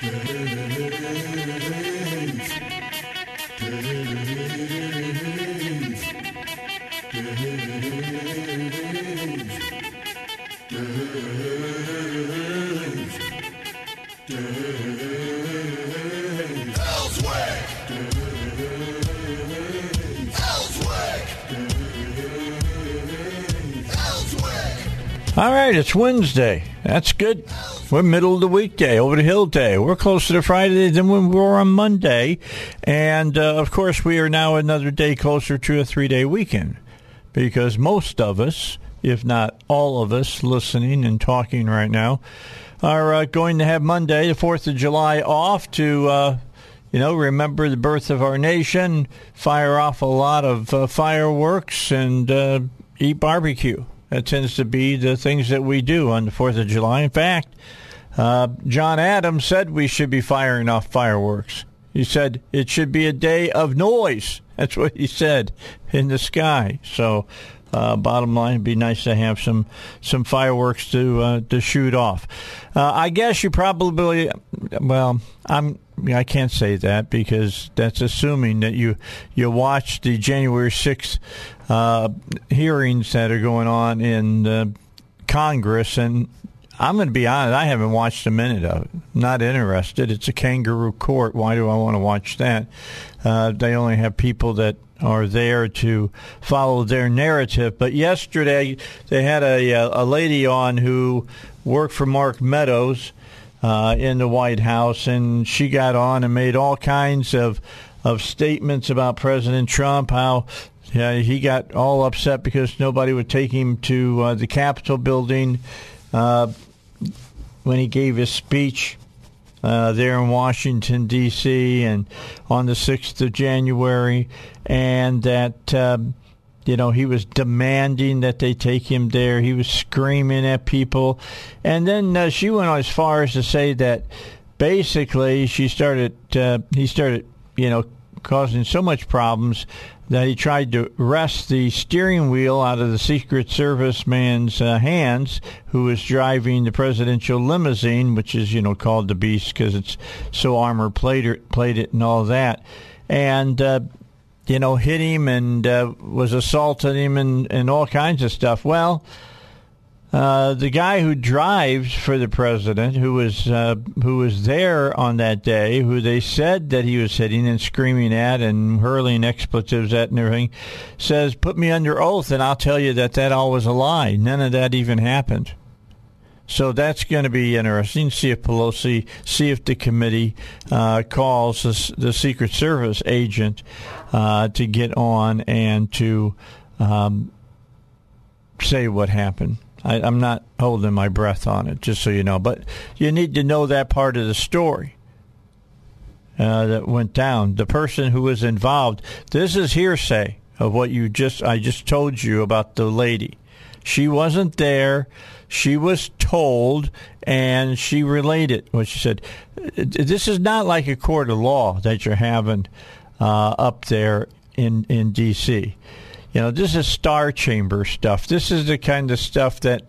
All right, it's Wednesday. That's good. We're middle of the weekday, over the hill day. We're closer to Friday than we were on Monday. And uh, of course, we are now another day closer to a three day weekend because most of us, if not all of us listening and talking right now, are uh, going to have Monday, the 4th of July, off to. Uh, you know, remember the birth of our nation, fire off a lot of uh, fireworks, and uh, eat barbecue. That tends to be the things that we do on the 4th of July. In fact, uh, John Adams said we should be firing off fireworks. He said it should be a day of noise. That's what he said in the sky. So, uh, bottom line, it'd be nice to have some some fireworks to uh, to shoot off. Uh, I guess you probably, well, I'm I can't say that because that's assuming that you you watched the January sixth uh, hearings that are going on in uh, Congress, and I'm going to be honest, I haven't watched a minute of it. Not interested. It's a kangaroo court. Why do I want to watch that? Uh, they only have people that are there to follow their narrative. But yesterday they had a, a lady on who worked for Mark Meadows uh, in the White House, and she got on and made all kinds of of statements about President Trump, how yeah, he got all upset because nobody would take him to uh, the Capitol building uh, when he gave his speech uh, there in Washington D.C. and on the sixth of January, and that. You know, he was demanding that they take him there. He was screaming at people. And then uh, she went as far as to say that basically she started, uh, he started, you know, causing so much problems that he tried to wrest the steering wheel out of the Secret Service man's uh, hands, who was driving the presidential limousine, which is you know called the Beast because it's so armor plated, plated and all that, and uh, you know hit him and uh, was assaulting him and, and all kinds of stuff. Well. Uh, the guy who drives for the president, who was uh, who was there on that day, who they said that he was hitting and screaming at and hurling expletives at and everything, says, "Put me under oath, and I'll tell you that that all was a lie. None of that even happened." So that's going to be interesting. See if Pelosi, see if the committee uh, calls the, the, Secret Service agent uh, to get on and to um, say what happened. I, am not holding my breath on it, just so you know. But you need to know that part of the story uh, that went down. The person who was involved. This is hearsay of what you just I just told you about the lady. She wasn't there. She was told, and she relayed it. What she said. This is not like a court of law that you're having uh, up there in in D.C. You know, this is star chamber stuff. This is the kind of stuff that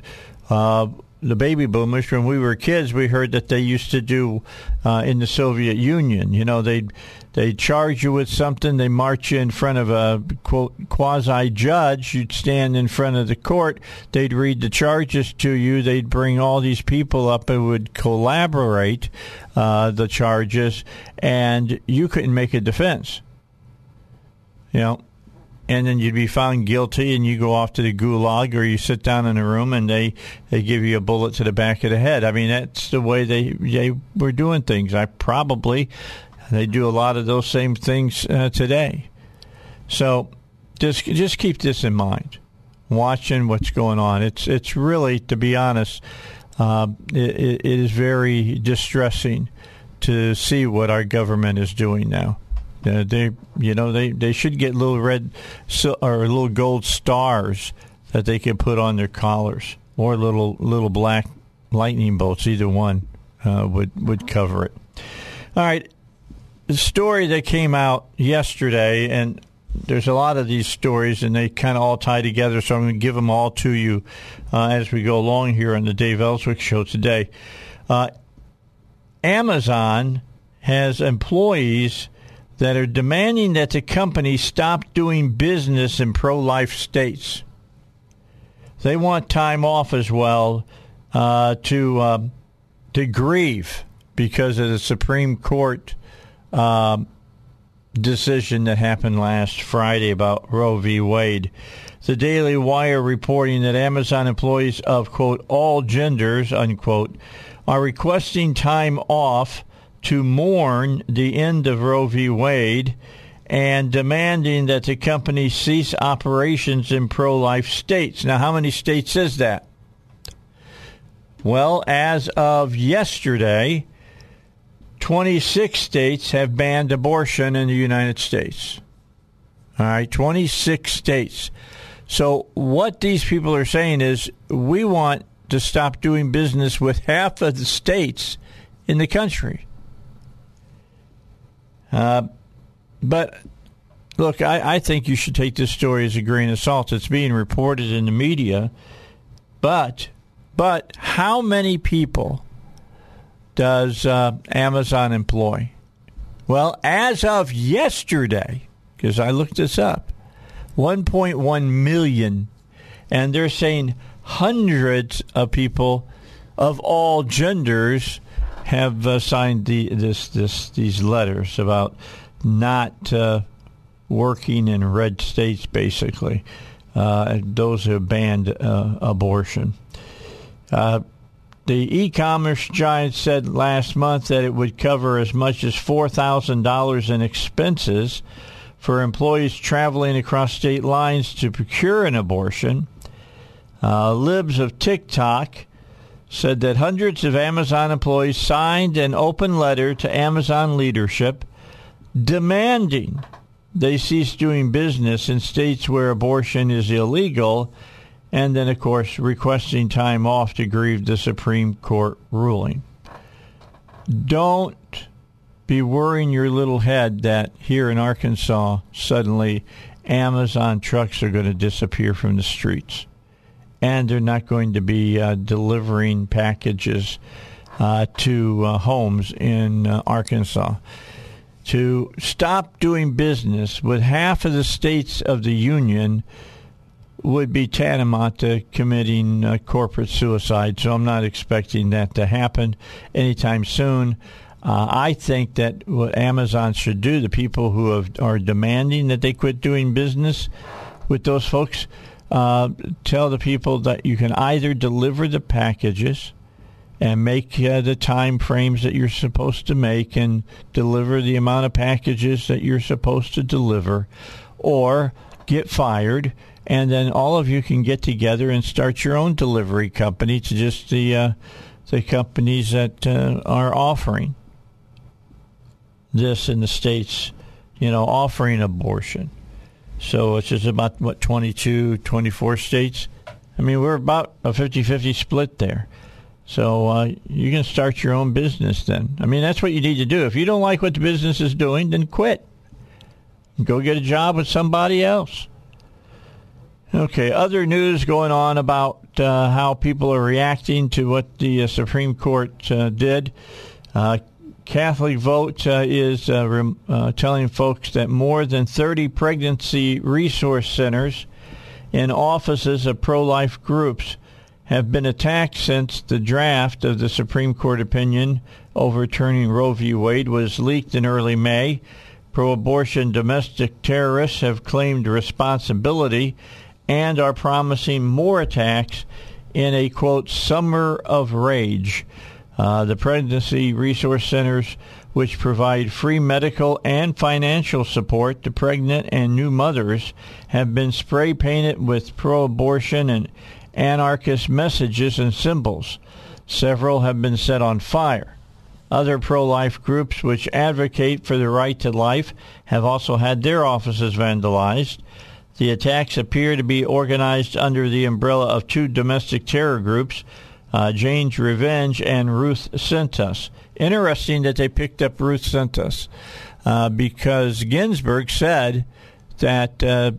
uh, the baby boomers, when we were kids, we heard that they used to do uh, in the Soviet Union. You know, they they charge you with something, they march you in front of a quote quasi judge. You'd stand in front of the court. They'd read the charges to you. They'd bring all these people up and would collaborate uh, the charges, and you couldn't make a defense. You know, and then you'd be found guilty and you go off to the gulag or you sit down in a room and they, they give you a bullet to the back of the head. I mean, that's the way they, they were doing things. I probably, they do a lot of those same things uh, today. So just, just keep this in mind. watching what's going on. It's it's really, to be honest, uh, it, it is very distressing to see what our government is doing now. Uh, they, you know, they, they should get little red or little gold stars that they can put on their collars, or little little black lightning bolts. Either one uh, would would cover it. All right, story that came out yesterday, and there's a lot of these stories, and they kind of all tie together. So I'm going to give them all to you uh, as we go along here on the Dave Elswick Show today. Uh, Amazon has employees that are demanding that the company stop doing business in pro-life states. They want time off as well uh, to uh, to grieve because of the Supreme Court um, decision that happened last Friday about Roe v. Wade. The Daily Wire reporting that Amazon employees of quote all genders unquote are requesting time off to mourn the end of Roe v. Wade and demanding that the company cease operations in pro-life states. Now, how many states is that? Well, as of yesterday, 26 states have banned abortion in the United States. All right, 26 states. So, what these people are saying is we want to stop doing business with half of the states in the country. Uh, but look, I, I think you should take this story as a grain of salt. It's being reported in the media, but but how many people does uh, Amazon employ? Well, as of yesterday, because I looked this up, 1.1 million, and they're saying hundreds of people of all genders have uh, signed the, this this these letters about not uh, working in red states, basically. Uh, those who banned uh, abortion. The e-commerce giant said last month that it would cover as much as four thousand dollars in expenses for employees traveling across state lines to procure an abortion. Uh, libs of TikTok said that hundreds of Amazon employees signed an open letter to Amazon leadership demanding they cease doing business in states where abortion is illegal, and then, of course, requesting time off to grieve the Supreme Court ruling. Don't be worrying your little head that here in Arkansas, suddenly Amazon trucks are going to disappear from the streets and they're not going to be uh, delivering packages uh, to uh, homes in uh, Arkansas. To stop doing business with half of the states of the union would be tantamount to committing uh, corporate suicide. So I'm not expecting that to happen anytime soon. Uh, I think that what Amazon should do, the people who have, are demanding that they quit doing business with those folks, uh, tell the people that you can either deliver the packages and make uh, the time frames that you're supposed to make and deliver the amount of packages that you're supposed to deliver, or get fired, and then all of you can get together and start your own delivery company to just the uh, the companies that uh, are offering this in the states, you know, offering abortion. So it's just about, what, 22, 24 states? I mean, we're about a 50 50 split there. So uh, you can start your own business then. I mean, that's what you need to do. If you don't like what the business is doing, then quit. Go get a job with somebody else. Okay, other news going on about uh, how people are reacting to what the uh, Supreme Court uh, did. Uh, Catholic Vote uh, is uh, rem- telling folks that more than 30 pregnancy resource centers and offices of pro-life groups have been attacked since the draft of the Supreme Court opinion overturning Roe v. Wade was leaked in early May. Pro-abortion domestic terrorists have claimed responsibility and are promising more attacks in a quote summer of rage. Uh, the pregnancy resource centers which provide free medical and financial support to pregnant and new mothers, have been spray painted with pro abortion and anarchist messages and symbols. Several have been set on fire. Other pro life groups which advocate for the right to life have also had their offices vandalized. The attacks appear to be organized under the umbrella of two domestic terror groups, uh, Jane's Revenge and Ruth Sent Us. Interesting that they picked up Ruth Sent Us uh, because Ginsburg said that uh,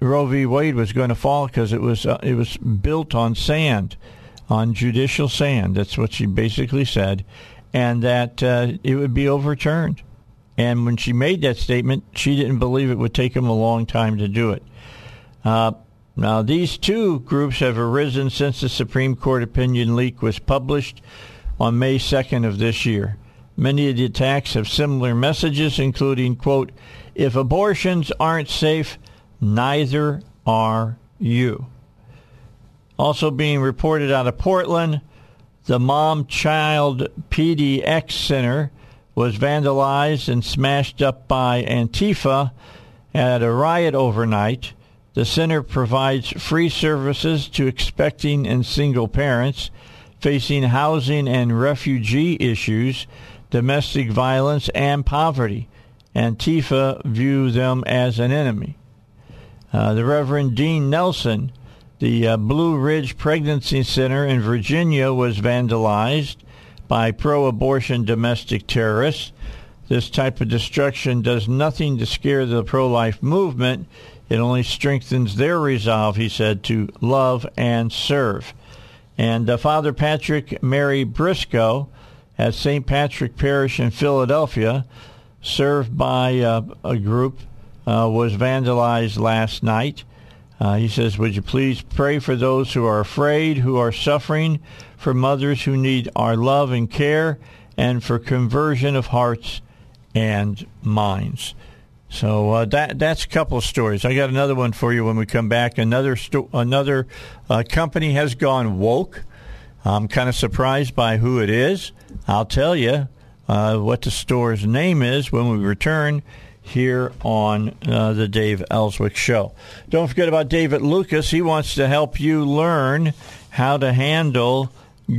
Roe v. Wade was going to fall because it was uh, it was built on sand, on judicial sand. That's what she basically said, and that uh, it would be overturned. And when she made that statement, she didn't believe it would take them a long time to do it. Uh, now, these two groups have arisen since the Supreme Court opinion leak was published on May 2nd of this year. Many of the attacks have similar messages, including, quote, if abortions aren't safe, neither are you. Also being reported out of Portland, the Mom Child PDX Center was vandalized and smashed up by Antifa at a riot overnight. The center provides free services to expecting and single parents facing housing and refugee issues, domestic violence, and poverty. Antifa view them as an enemy. Uh, the Reverend Dean Nelson, the uh, Blue Ridge Pregnancy Center in Virginia, was vandalized by pro abortion domestic terrorists. This type of destruction does nothing to scare the pro life movement. It only strengthens their resolve, he said, to love and serve. And uh, Father Patrick Mary Briscoe at St. Patrick Parish in Philadelphia, served by uh, a group, uh, was vandalized last night. Uh, he says, Would you please pray for those who are afraid, who are suffering, for mothers who need our love and care, and for conversion of hearts and minds. So uh, that that's a couple of stories. I got another one for you when we come back. Another sto- another uh, company has gone woke. I'm kind of surprised by who it is. I'll tell you uh, what the store's name is when we return here on uh, the Dave Elswick Show. Don't forget about David Lucas. He wants to help you learn how to handle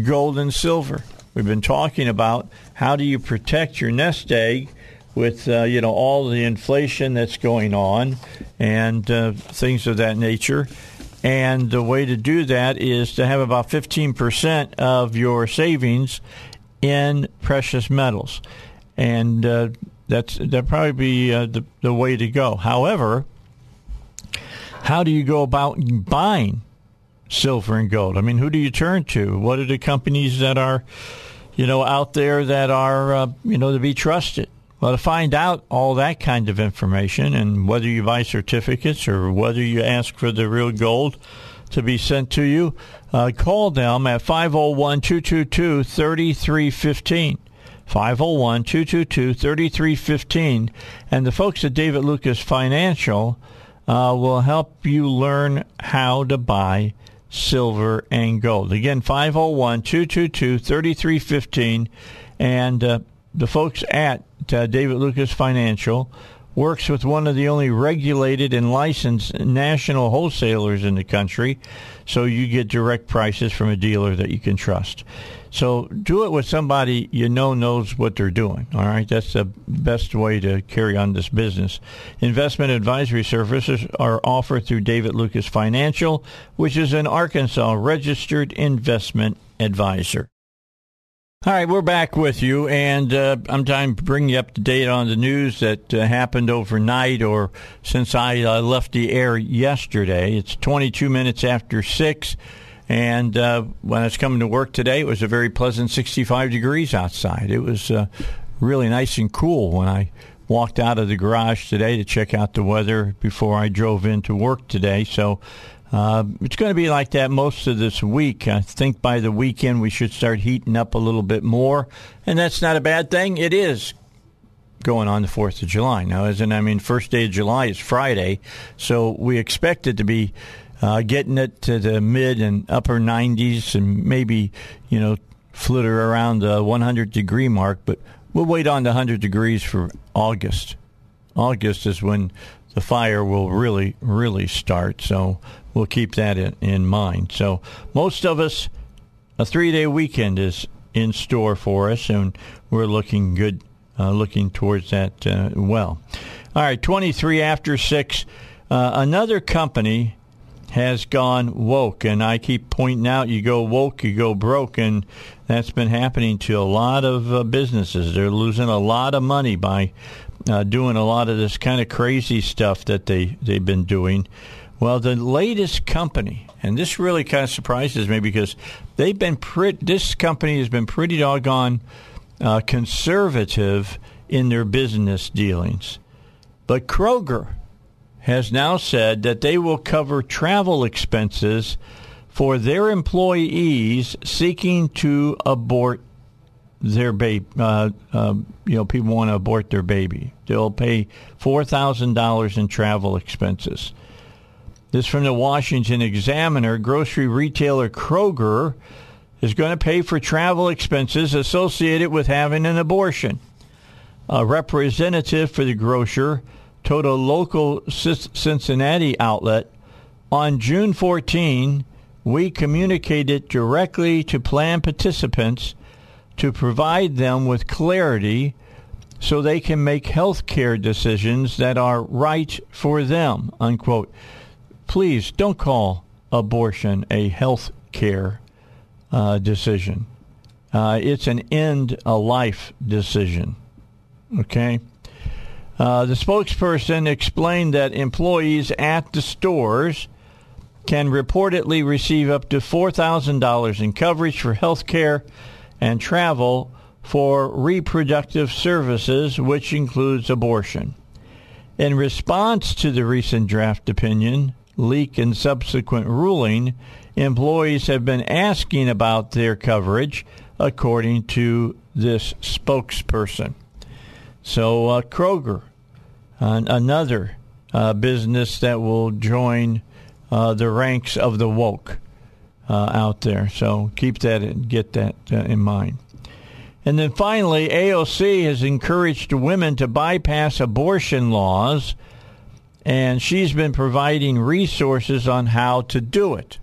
gold and silver. We've been talking about how do you protect your nest egg with uh, you know all the inflation that's going on and uh, things of that nature. And the way to do that is to have about 15% of your savings in precious metals. And uh, that's that probably be uh, the the way to go. However, how do you go about buying silver and gold? I mean, who do you turn to? What are the companies that are, you know, out there that are, uh, you know, to be trusted? Well, to find out all that kind of information and whether you buy certificates or whether you ask for the real gold to be sent to you, uh, call them at 501 222 3315. 501 222 3315. And the folks at David Lucas Financial uh, will help you learn how to buy silver and gold. Again, 501 222 3315. And uh, the folks at uh, David Lucas Financial works with one of the only regulated and licensed national wholesalers in the country, so you get direct prices from a dealer that you can trust. So do it with somebody you know knows what they're doing. All right, that's the best way to carry on this business. Investment advisory services are offered through David Lucas Financial, which is an Arkansas registered investment advisor. All right, we're back with you, and uh, I'm trying to bring you up to date on the news that uh, happened overnight or since I uh, left the air yesterday. It's 22 minutes after 6, and uh, when I was coming to work today, it was a very pleasant 65 degrees outside. It was uh, really nice and cool when I walked out of the garage today to check out the weather before I drove into work today. So uh, it's going to be like that most of this week. I think by the weekend we should start heating up a little bit more, and that's not a bad thing. It is going on the 4th of July. Now, in, I mean, first day of July is Friday, so we expect it to be uh, getting it to the mid and upper 90s and maybe, you know, flitter around the 100 degree mark, but we'll wait on the 100 degrees for August. August is when the fire will really, really start. So we'll keep that in, in mind. So most of us, a three day weekend is in store for us, and we're looking good, uh, looking towards that uh, well. All right, 23 after 6. Uh, another company has gone woke, and I keep pointing out you go woke, you go broke, and that's been happening to a lot of uh, businesses. They're losing a lot of money by uh, doing a lot of this kind of crazy stuff that they, they've been doing. Well, the latest company, and this really kind of surprises me because they've been pre- this company has been pretty doggone uh, conservative in their business dealings. But Kroger has now said that they will cover travel expenses for their employees seeking to abort their baby. Uh, uh, you know, people want to abort their baby. They'll pay four thousand dollars in travel expenses. This from the Washington Examiner. Grocery retailer Kroger is going to pay for travel expenses associated with having an abortion. A representative for the grocer told a local Cincinnati outlet on June 14, we communicated directly to plan participants to provide them with clarity so they can make health care decisions that are right for them, unquote. Please don't call abortion a health care uh, decision. Uh, it's an end a life decision. Okay? Uh, the spokesperson explained that employees at the stores can reportedly receive up to $4,000 in coverage for health care and travel for reproductive services, which includes abortion. In response to the recent draft opinion, leak, and subsequent ruling, employees have been asking about their coverage, according to this spokesperson. So, uh, Kroger, another uh, business that will join uh, the ranks of the woke uh, out there. So keep that and get that uh, in mind. And then finally, AOC has encouraged women to bypass abortion laws, and she's been providing resources on how to do it.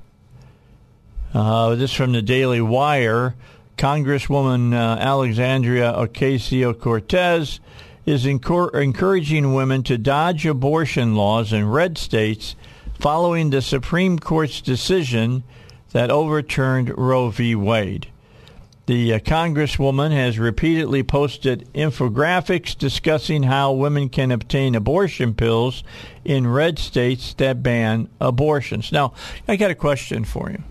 Uh, this from the Daily Wire. Congresswoman uh, Alexandria Ocasio Cortez is encouraging women to dodge abortion laws in red states following the Supreme Court's decision that overturned Roe v. Wade. The uh, Congresswoman has repeatedly posted infographics discussing how women can obtain abortion pills in red states that ban abortions. Now, I got a question for you.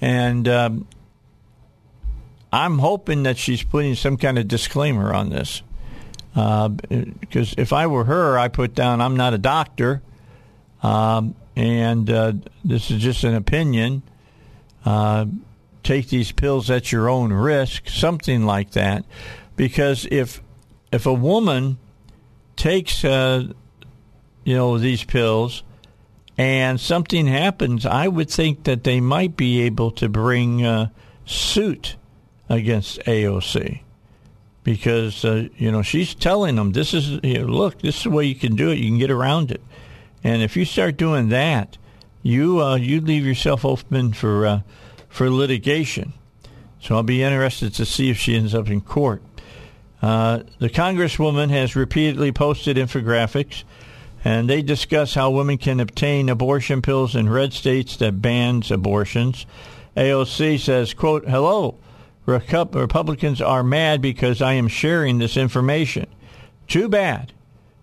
And um, I'm hoping that she's putting some kind of disclaimer on this. Because uh, if I were her, I put down, I'm not a doctor. Um, and uh, this is just an opinion. Uh, take these pills at your own risk, something like that. Because if if a woman takes uh, you know these pills and something happens, I would think that they might be able to bring uh, suit against AOC because uh, you know she's telling them this is you know, look this is the way you can do it. You can get around it, and if you start doing that, you uh, you leave yourself open for uh, for litigation. So I'll be interested to see if she ends up in court. Uh, the Congresswoman has repeatedly posted infographics, and they discuss how women can obtain abortion pills in red states that bans abortions. AOC says, "quote Hello, Republicans are mad because I am sharing this information. Too bad."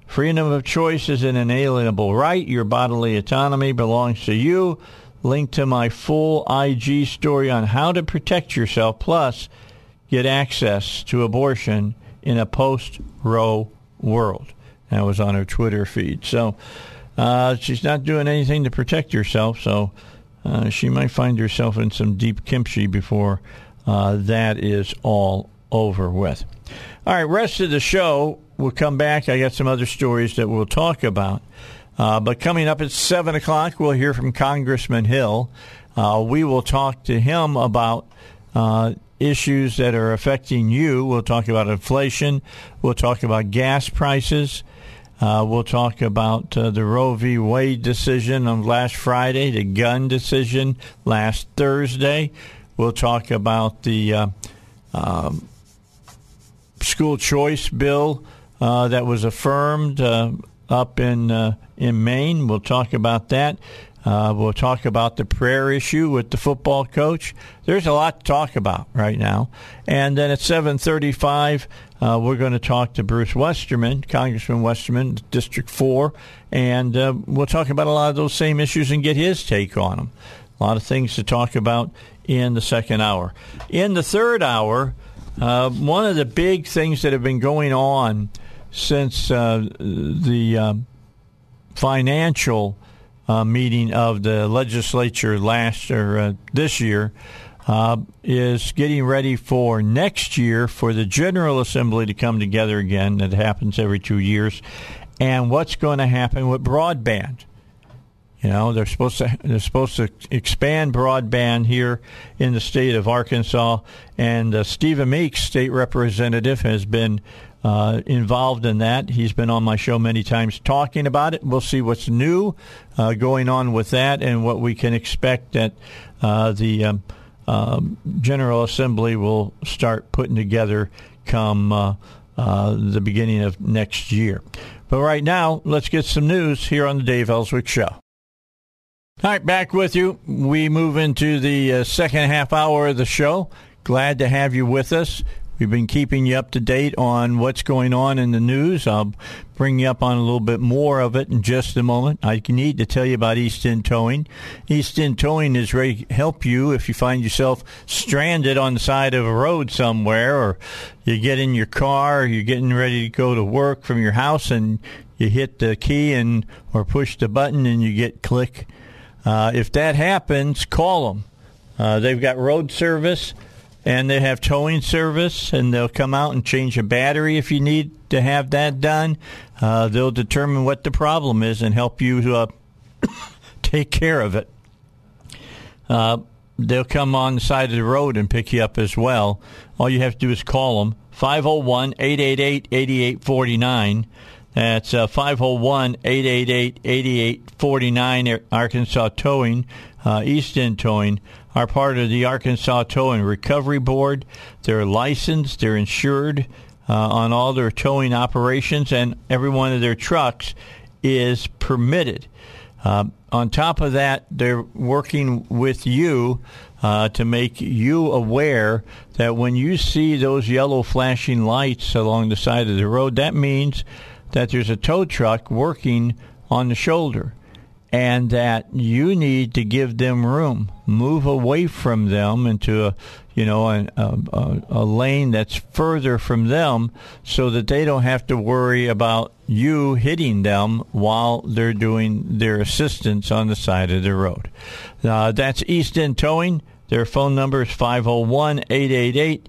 Freedom of choice is an inalienable right. Your bodily autonomy belongs to you. Link to my full IG story on how to protect yourself, plus get access to abortion in a post Roe world. That was on her Twitter feed. So uh, she's not doing anything to protect herself, so uh, she might find herself in some deep kimchi before uh, that is all over with. All right, rest of the show, we'll come back. I got some other stories that we'll talk about. Uh, but coming up at 7 o'clock, we'll hear from Congressman Hill. Uh, we will talk to him about uh, issues that are affecting you. We'll talk about inflation. We'll talk about gas prices. Uh, we'll talk about uh, the Roe v. Wade decision on last Friday, the gun decision last Thursday. We'll talk about the uh, um, school choice bill uh, that was affirmed uh, up in uh, in Maine. We'll talk about that. Uh, we'll talk about the prayer issue with the football coach. There's a lot to talk about right now. And then at 7:35, uh, we're going to talk to Bruce Westerman, Congressman Westerman, District Four, and we'll talk about a lot of those same issues and get his take on them. A lot of things to talk about in the second hour. In the third hour, uh, one of the big things that have been going on since uh, the um, financial uh, meeting of the legislature last or uh, this year uh, is getting ready for next year for the General Assembly to come together again. That happens every two years, and what's going to happen with broadband. You know, they're supposed to they're supposed to expand broadband here in the state of Arkansas, and uh, Stephen Meeks, state representative, has been uh, involved in that. He's been on my show many times talking about it. We'll see what's new uh, going on with that and what we can expect that uh, the um, um, General Assembly will start putting together come uh, uh, the beginning of next year. But right now, let's get some news here on the Dave Elswick Show. All right, back with you. We move into the uh, second half hour of the show. Glad to have you with us. We've been keeping you up to date on what's going on in the news. I'll bring you up on a little bit more of it in just a moment. I need to tell you about East End Towing. East End Towing is ready to help you if you find yourself stranded on the side of a road somewhere or you get in your car, or you're getting ready to go to work from your house and you hit the key and or push the button and you get click. Uh, if that happens, call them. Uh, they've got road service and they have towing service, and they'll come out and change a battery if you need to have that done. Uh, they'll determine what the problem is and help you uh, take care of it. Uh, they'll come on the side of the road and pick you up as well. All you have to do is call them 501 888 8849. That's uh, 501 888 8849 Arkansas Towing, uh, East End Towing are part of the Arkansas Towing Recovery Board. They're licensed, they're insured uh, on all their towing operations, and every one of their trucks is permitted. Uh, on top of that, they're working with you uh, to make you aware that when you see those yellow flashing lights along the side of the road, that means that there's a tow truck working on the shoulder and that you need to give them room, move away from them into a you know a, a, a, lane that's further from them, so that they don't have to worry about you hitting them while they're doing their assistance on the side of the road. Uh, that's East End Towing. Their phone number is 501 888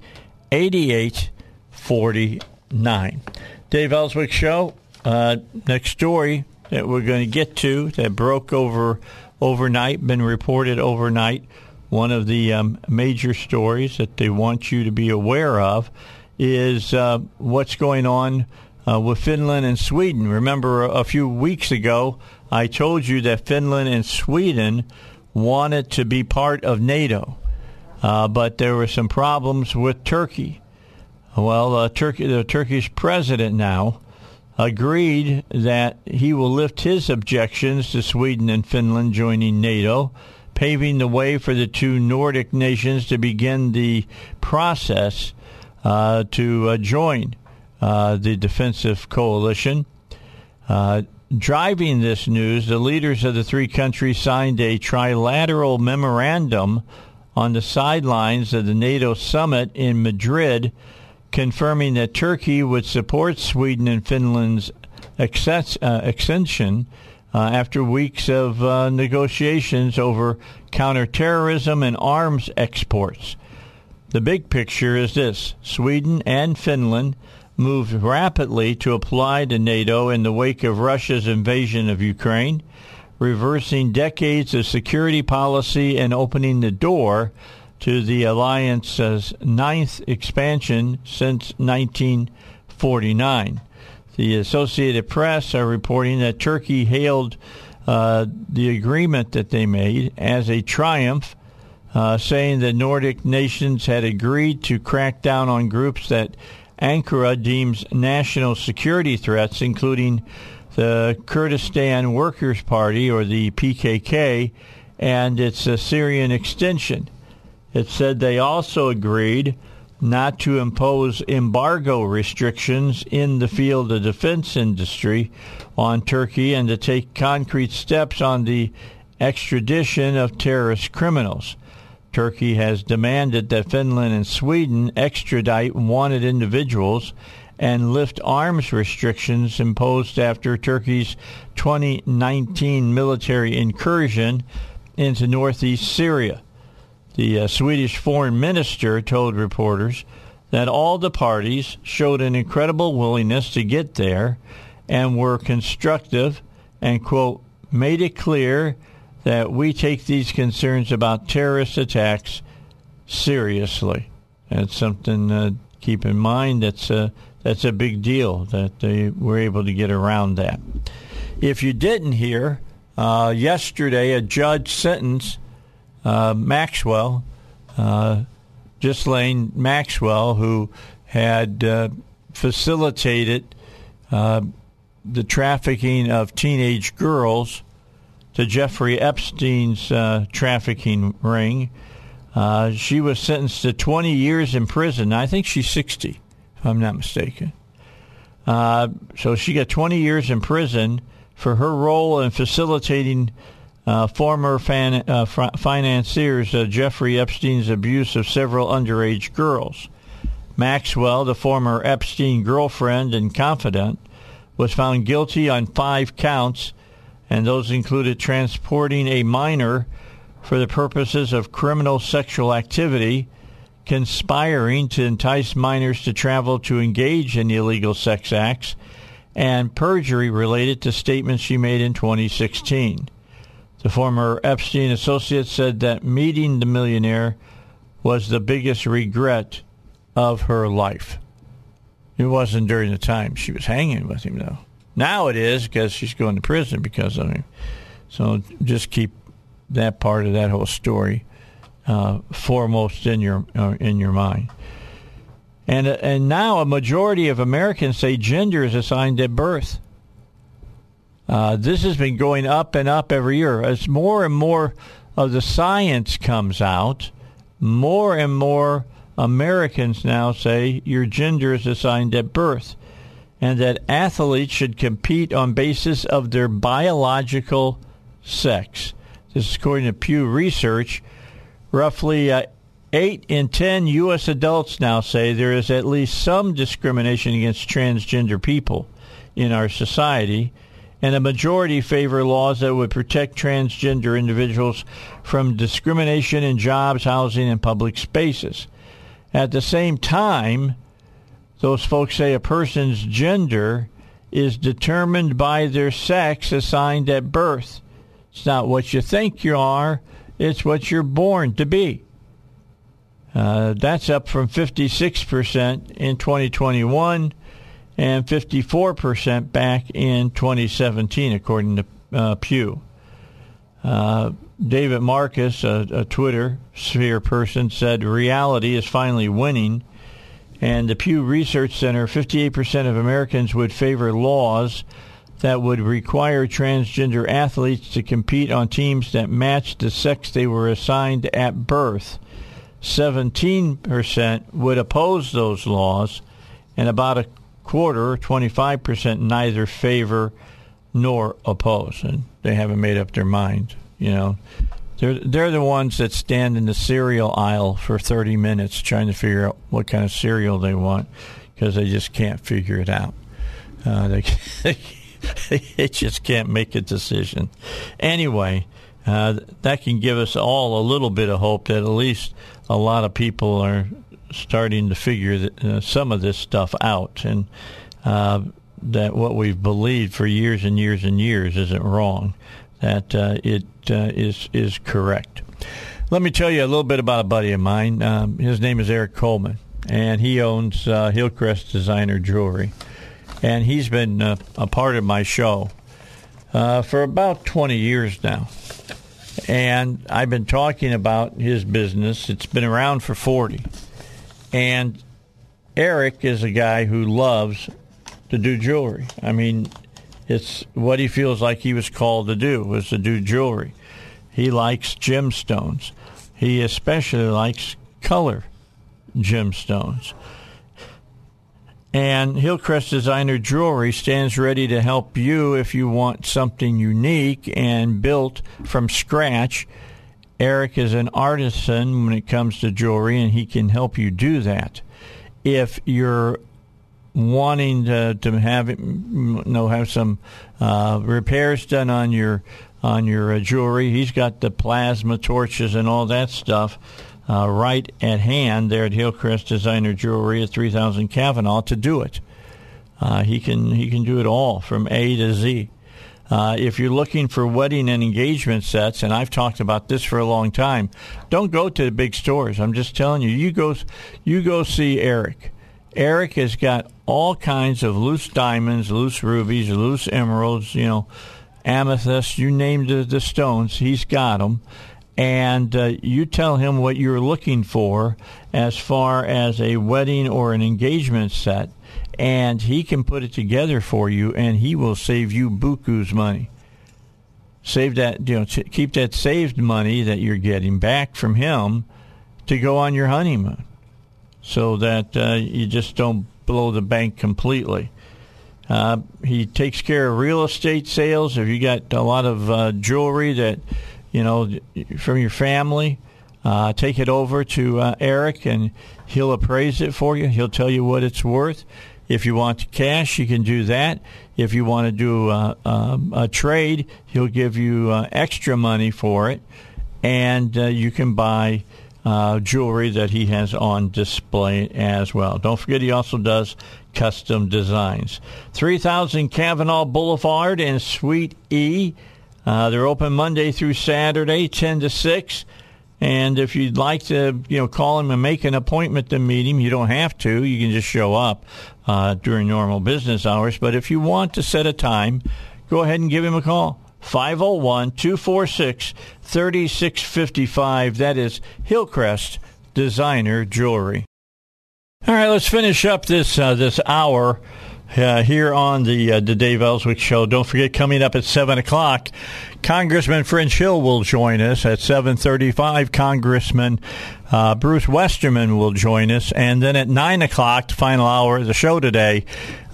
8849. Dave Elswick Show. Uh, next story that we're going to get to that broke over overnight, been reported overnight. One of the um, major stories that they want you to be aware of is uh, what's going on uh, with Finland and Sweden. Remember, a few weeks ago, I told you that Finland and Sweden wanted to be part of NATO, uh, but there were some problems with Turkey. Well, uh, Turkey, the Turkish president now agreed that he will lift his objections to Sweden and Finland joining NATO, paving the way for the two Nordic nations to begin the process uh, to uh, join uh, the defensive coalition. Uh, driving this news, the leaders of the three countries signed a trilateral memorandum on the sidelines of the NATO summit in Madrid confirming that Turkey would support Sweden and Finland's access, uh, extension uh, after weeks of uh, negotiations over counterterrorism and arms exports. The big picture is this Sweden and Finland moved rapidly to apply to NATO in the wake of Russia's invasion of Ukraine, reversing decades of security policy and opening the door to the alliance's ninth expansion since 1949. The Associated Press are reporting that Turkey hailed uh, the agreement that they made as a triumph, uh, saying the Nordic nations had agreed to crack down on groups that Ankara deems national security threats, including the Kurdistan Workers' Party, or the PKK, and its Syrian extension. It said they also agreed not to impose embargo restrictions in the field of defense industry on Turkey and to take concrete steps on the extradition of terrorist criminals. Turkey has demanded that Finland and Sweden extradite wanted individuals and lift arms restrictions imposed after Turkey's 2019 military incursion into northeast Syria. The uh, Swedish foreign minister told reporters that all the parties showed an incredible willingness to get there and were constructive and, quote, made it clear that we take these concerns about terrorist attacks seriously. That's something to keep in mind. That's a, that's a big deal that they were able to get around that. If you didn't hear, uh, yesterday a judge sentenced uh, Maxwell, uh, Maxwell, who had uh, facilitated uh, the trafficking of teenage girls to Jeffrey Epstein's uh, trafficking ring. Uh, she was sentenced to 20 years in prison. I think she's 60, if I'm not mistaken. So she got 20 years in prison for her role in facilitating uh, former fan, uh, financiers uh, Jeffrey Epstein's abuse of several underage girls. Maxwell, the former Epstein girlfriend and confidant, was found guilty on five counts, and those included transporting a minor for the purposes of criminal sexual activity, conspiring to entice minors to travel to engage in illegal sex acts, and perjury related to statements she made in 2016. The former Epstein associate said that meeting the millionaire was the biggest regret of her life. It wasn't during the time she was hanging with him, though. Now it is because she's going to prison because of him. So just keep that part of that whole story uh, foremost in your uh, in your mind. And uh, and now a majority of Americans say gender is assigned at birth. Uh, this has been going up and up every year. As more and more of the science comes out, more and more Americans now say your gender is assigned at birth and that athletes should compete on basis of their biological sex. This is according to Pew Research. Roughly uh, 8 in 10 U.S. adults now say there is at least some discrimination against transgender people in our society and a majority favor laws that would protect transgender individuals from discrimination in jobs, housing, and public spaces. At the same time, those folks say a person's gender is determined by their sex assigned at birth. It's not what you think you are, it's what you're born to be. Uh, that's up from 56% in 2021 and 54% back in 2017, according to uh, Pew. Uh, David Marcus, a, a, Twitter sphere person, said reality is finally winning. And the Pew Research Center, 58% of Americans would favor laws that would require transgender athletes to compete on teams that match the sex they were assigned at birth. 17% would oppose those laws, and about a quarter, 25%, neither favor nor oppose. And they haven't made up their mind. You know, they're, they're the ones that stand in the cereal aisle for 30 minutes trying to figure out what kind of cereal they want because they just can't figure it out. Uh, they, they just can't make a decision. Anyway, uh, that can give us all a little bit of hope that at least a lot of people are starting to figure that, uh, some of this stuff out, and uh, that what we've believed for years and years and years isn't wrong. That uh, it uh, is is correct. Let me tell you a little bit about a buddy of mine. Um, his name is Eric Coleman, and he owns uh, Hillcrest Designer Jewelry. And he's been uh, a part of my show for about 20 years now. And I've been talking about his business. It's been around for 40. And Eric is a guy who loves to do jewelry. I mean, it's what he feels like he was called to do was to do jewelry. He likes gemstones. He especially likes color gemstones. And Hillcrest Designer Jewelry stands ready to help you if you want something unique and built from scratch. Eric is an artisan when it comes to jewelry, and he can help you do that. If you're wanting to, to have it, you know, have some uh, repairs done on your on your uh, jewelry, he's got the plasma torches and all that stuff uh, right at hand there at Hillcrest Designer Jewelry at 3000 Kavanaugh to do it. Uh, he can he can do it all from A to Z. Uh, if you're looking for wedding and engagement sets, and I've talked about this for a long time, don't go to the big stores. I'm just telling you, you go you go see Eric. Eric has got all kinds of loose diamonds, loose rubies, loose emeralds, you know, amethyst, you name the, the stones, he's got them and uh, you tell him what you're looking for as far as a wedding or an engagement set, and he can put it together for you, and he will save you buku's money. Save that, you know, keep that saved money that you're getting back from him to go on your honeymoon, so that uh, you just don't blow the bank completely. Uh, he takes care of real estate sales. If you got a lot of uh, jewelry that you know, from your family. Uh, take it over to uh, Eric, and he'll appraise it for you. He'll tell you what it's worth. If you want cash, you can do that. If you want to do uh, um, a trade, he'll give you uh, extra money for it, and uh, you can buy uh, jewelry that he has on display as well. Don't forget, he also does custom designs. 3000 Kavanaugh Boulevard in Suite E. Uh, they're open Monday through Saturday, 10 to 6. And if you'd like to, you know, call him and make an appointment to meet him, you don't have to. You can just show up uh, during normal business hours. But if you want to set a time, go ahead and give him a call. 501 246 3655. That is Hillcrest Designer Jewelry. All right, let's finish up this uh, this hour uh, here on the uh, the Dave Elswick Show. Don't forget, coming up at seven o'clock, Congressman French Hill will join us at seven thirty-five. Congressman uh, Bruce Westerman will join us, and then at nine o'clock, the final hour of the show today,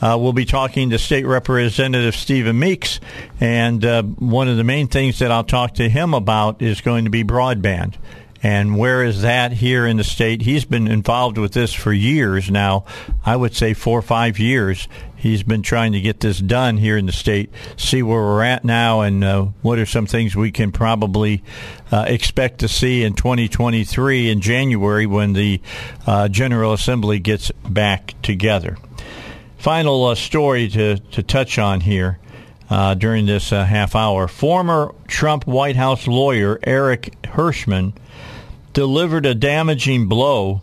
uh, we'll be talking to State Representative Stephen Meeks, and uh, one of the main things that I'll talk to him about is going to be broadband. And where is that here in the state? He's been involved with this for years now. I would say four or five years. He's been trying to get this done here in the state, see where we're at now, and uh, what are some things we can probably uh, expect to see in 2023 in January when the uh, General Assembly gets back together. Final uh, story to, to touch on here. Uh, during this uh, half hour. Former Trump White House lawyer Eric Herschmann delivered a damaging blow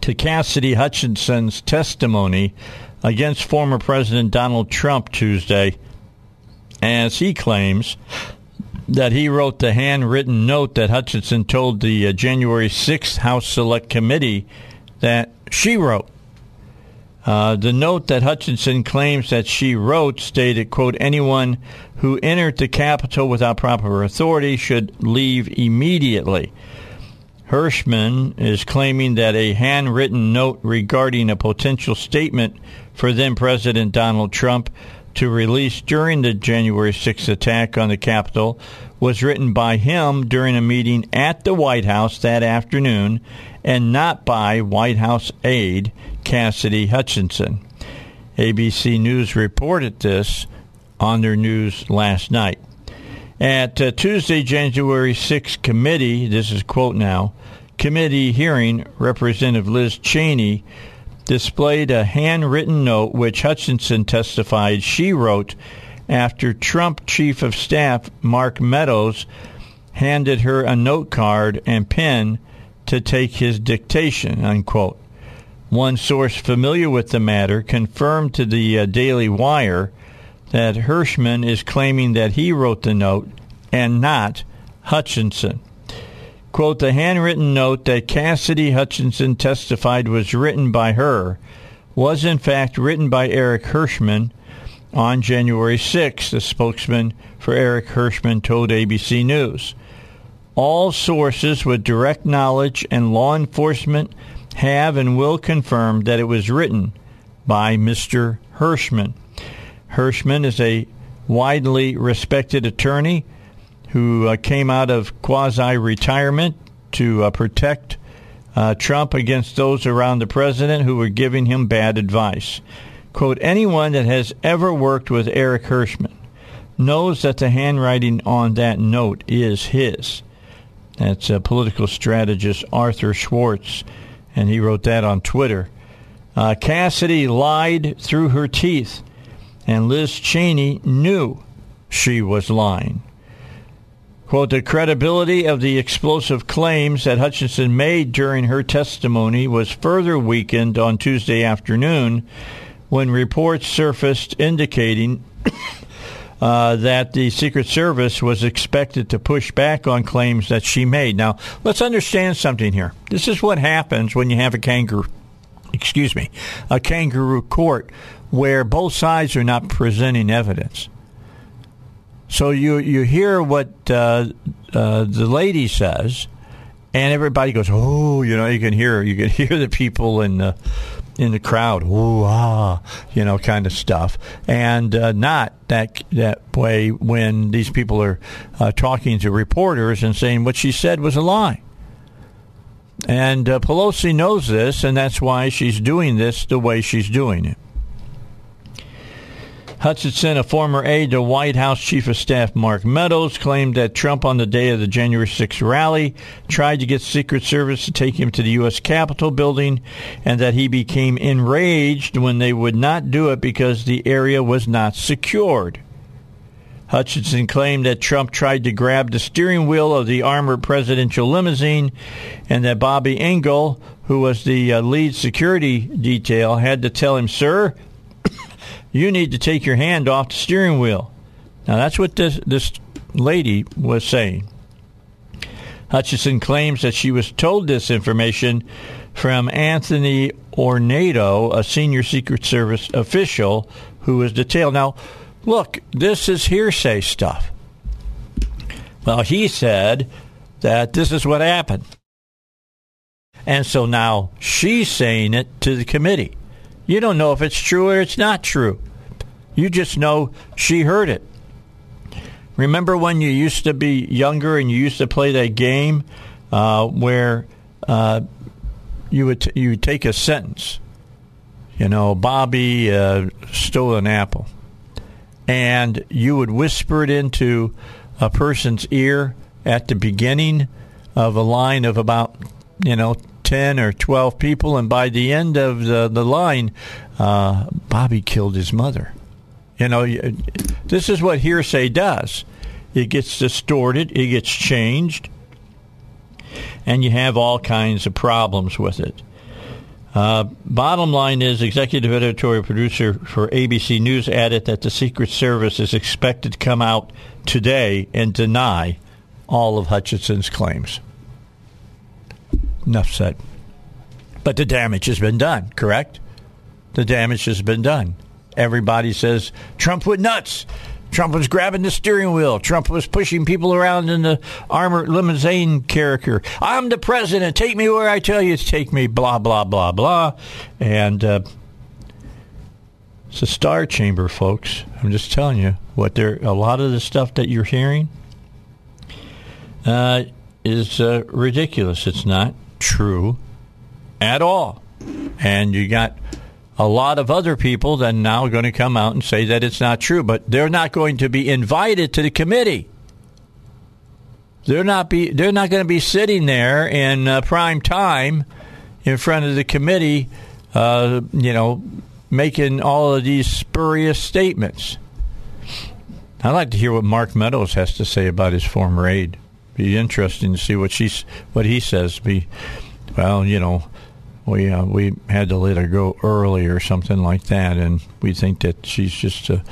to Cassidy Hutchinson's testimony against former President Donald Trump Tuesday, as he claims that he wrote the handwritten note that Hutchinson told the uh, January 6th House Select Committee that she wrote. Uh, the note that Hutchinson claims that she wrote stated, quote, anyone who entered the Capitol without proper authority should leave immediately. Herschmann is claiming that a handwritten note regarding a potential statement for then President Donald Trump to release during the January 6th attack on the Capitol was written by him during a meeting at the White House that afternoon and not by White House aide Cassidy Hutchinson. ABC News reported this on their news last night. At uh, Tuesday, January 6th committee, this is quote now, committee hearing, Representative Liz Cheney displayed a handwritten note which Hutchinson testified she wrote after Trump Chief of Staff Mark Meadows handed her a note card and pen to take his dictation, unquote. One source familiar with the matter confirmed to the uh, Daily Wire that Herschmann is claiming that he wrote the note and not Hutchinson. Quote, the handwritten note that Cassidy Hutchinson testified was written by her was in fact written by Eric Herschmann on January 6, the spokesman for Eric Herschmann told ABC News. All sources with direct knowledge and law enforcement have and will confirm that it was written by Mr. Herschmann. Herschmann is a widely respected attorney who uh, came out of quasi retirement to uh, protect uh, Trump against those around the president who were giving him bad advice. Quote, anyone that has ever worked with Eric Herschmann knows that the handwriting on that note is his. That's a political strategist Arthur Schwartz, and he wrote that on Twitter. Uh, Cassidy lied through her teeth, and Liz Cheney knew she was lying. Quote, the credibility of the explosive claims that Hutchinson made during her testimony was further weakened on Tuesday afternoon when reports surfaced indicating uh, that the Secret Service was expected to push back on claims that she made. Now, let's understand something here. This is what happens when you have a kangaroo, excuse me, a kangaroo court where both sides are not presenting evidence. So you you hear what uh, uh, the lady says, and everybody goes, "Oh, you know." You can hear you can hear the people in the in the crowd, ooh ah, you know, kind of stuff, and uh, not that that way when these people are uh, talking to reporters and saying what she said was a lie. And uh, Pelosi knows this, and that's why she's doing this the way she's doing it. Hutchinson, a former aide to White House Chief of Staff Mark Meadows, claimed that Trump, on the day of the January 6th rally, tried to get Secret Service to take him to the U.S. Capitol building and that he became enraged when they would not do it because the area was not secured. Hutchinson claimed that Trump tried to grab the steering wheel of the armored presidential limousine and that Bobby Engel, who was the uh, lead security detail, had to tell him, Sir, you need to take your hand off the steering wheel. Now, that's what this, this lady was saying. Hutchinson claims that she was told this information from Anthony Ornato, a senior Secret Service official who was detailed. Now, look, this is hearsay stuff. Well, he said that this is what happened. And so now she's saying it to the committee. You don't know if it's true or it's not true. You just know she heard it. Remember when you used to be younger and you used to play that game uh, where uh, you would t- you would take a sentence, you know, Bobby uh, stole an apple, and you would whisper it into a person's ear at the beginning of a line of about you know 10 or 12 people, and by the end of the, the line, uh, Bobby killed his mother. You know, this is what hearsay does it gets distorted, it gets changed, and you have all kinds of problems with it. Uh, bottom line is, executive editorial producer for ABC News added that the Secret Service is expected to come out today and deny all of Hutchinson's claims. Enough said. But the damage has been done, correct? The damage has been done. Everybody says Trump went nuts. Trump was grabbing the steering wheel. Trump was pushing people around in the armored limousine character. I'm the president. Take me where I tell you to take me. Blah blah blah blah. And uh, it's a star chamber, folks. I'm just telling you what there. A lot of the stuff that you're hearing uh, is uh, ridiculous. It's not true at all. And you got a lot of other people that are now going to come out and say that it's not true, but they're not going to be invited to the committee. They're not be they're not going to be sitting there in uh, prime time in front of the committee, uh, you know, making all of these spurious statements. I'd like to hear what Mark Meadows has to say about his former aide. Be interesting to see what she's what he says. Be well, you know, we uh, we had to let her go early or something like that, and we think that she's just a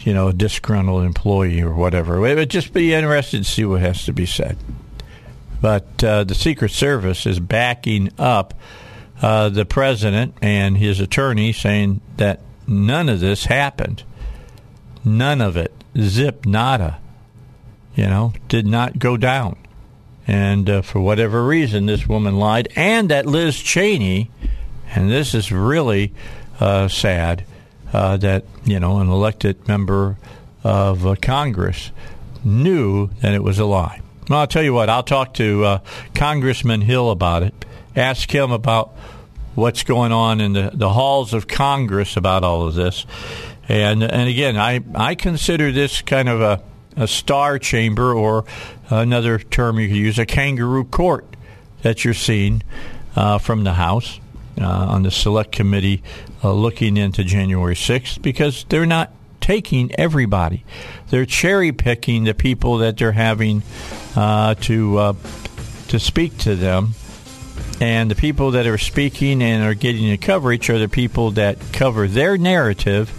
you know a disgruntled employee or whatever. It would just be interested to see what has to be said. But uh, the Secret Service is backing up uh, the president and his attorney, saying that none of this happened. None of it. Zip nada. You know, did not go down. And uh, for whatever reason, this woman lied. And that Liz Cheney, and this is really uh, sad, uh, that, you know, an elected member of uh, Congress knew that it was a lie. Well, I'll tell you what, I'll talk to uh, Congressman Hill about it, ask him about what's going on in the, the halls of Congress about all of this. And, and again, I, I consider this kind of a a star chamber, or another term you could use, a kangaroo court that you're seeing uh, from the House uh, on the Select Committee uh, looking into January 6th because they're not taking everybody. They're cherry picking the people that they're having uh, to uh, to speak to them. And the people that are speaking and are getting the coverage are the people that cover their narrative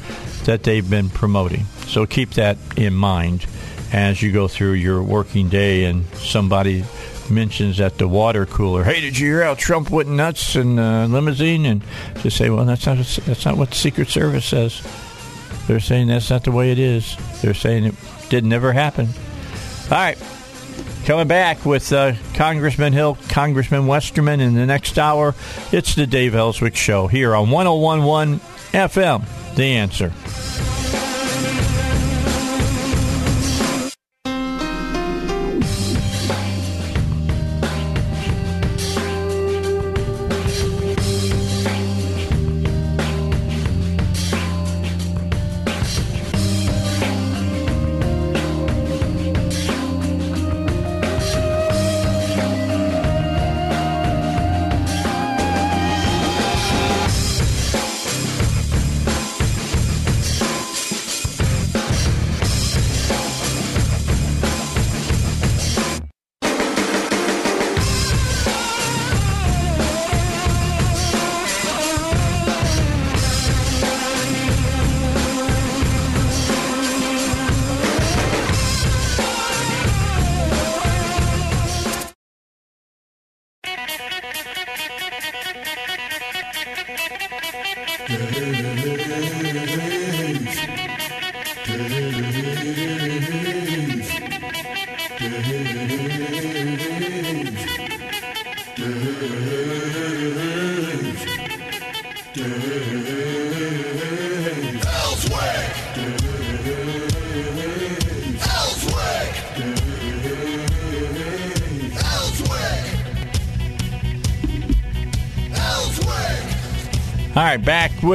that they've been promoting. So keep that in mind as you go through your working day and somebody mentions at the water cooler, "Hey, did you hear how Trump went nuts in a limousine?" and just say, "Well, that's not that's not what the Secret Service says." They're saying that's not the way it is. They're saying it did never happen. All right, coming back with uh, Congressman Hill, Congressman Westerman in the next hour. It's the Dave Elswick Show here on 101.1 FM. The answer.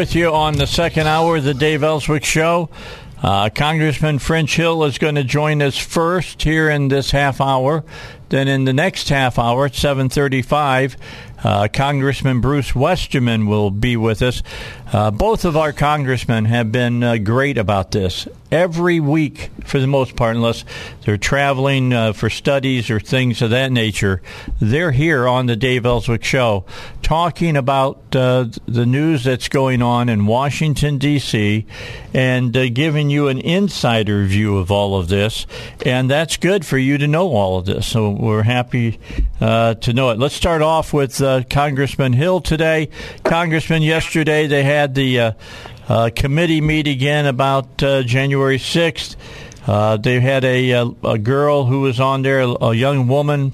With you on the second hour of the Dave Elswick Show. Uh, Congressman French Hill is going to join us first here in this half hour. Then in the next half hour at 7:35, uh, Congressman Bruce Westerman will be with us. Uh, both of our congressmen have been uh, great about this. Every week, for the most part, unless they're traveling uh, for studies or things of that nature, they're here on the Dave Elswick Show talking about uh, the news that's going on in Washington, D.C., and uh, giving you an insider view of all of this. And that's good for you to know all of this. So we're happy uh, to know it. Let's start off with Congressman Hill today. Congressman, yesterday they had had the uh, uh, committee meet again about uh, January 6th. Uh, they had a, a, a, girl who was on there, a young woman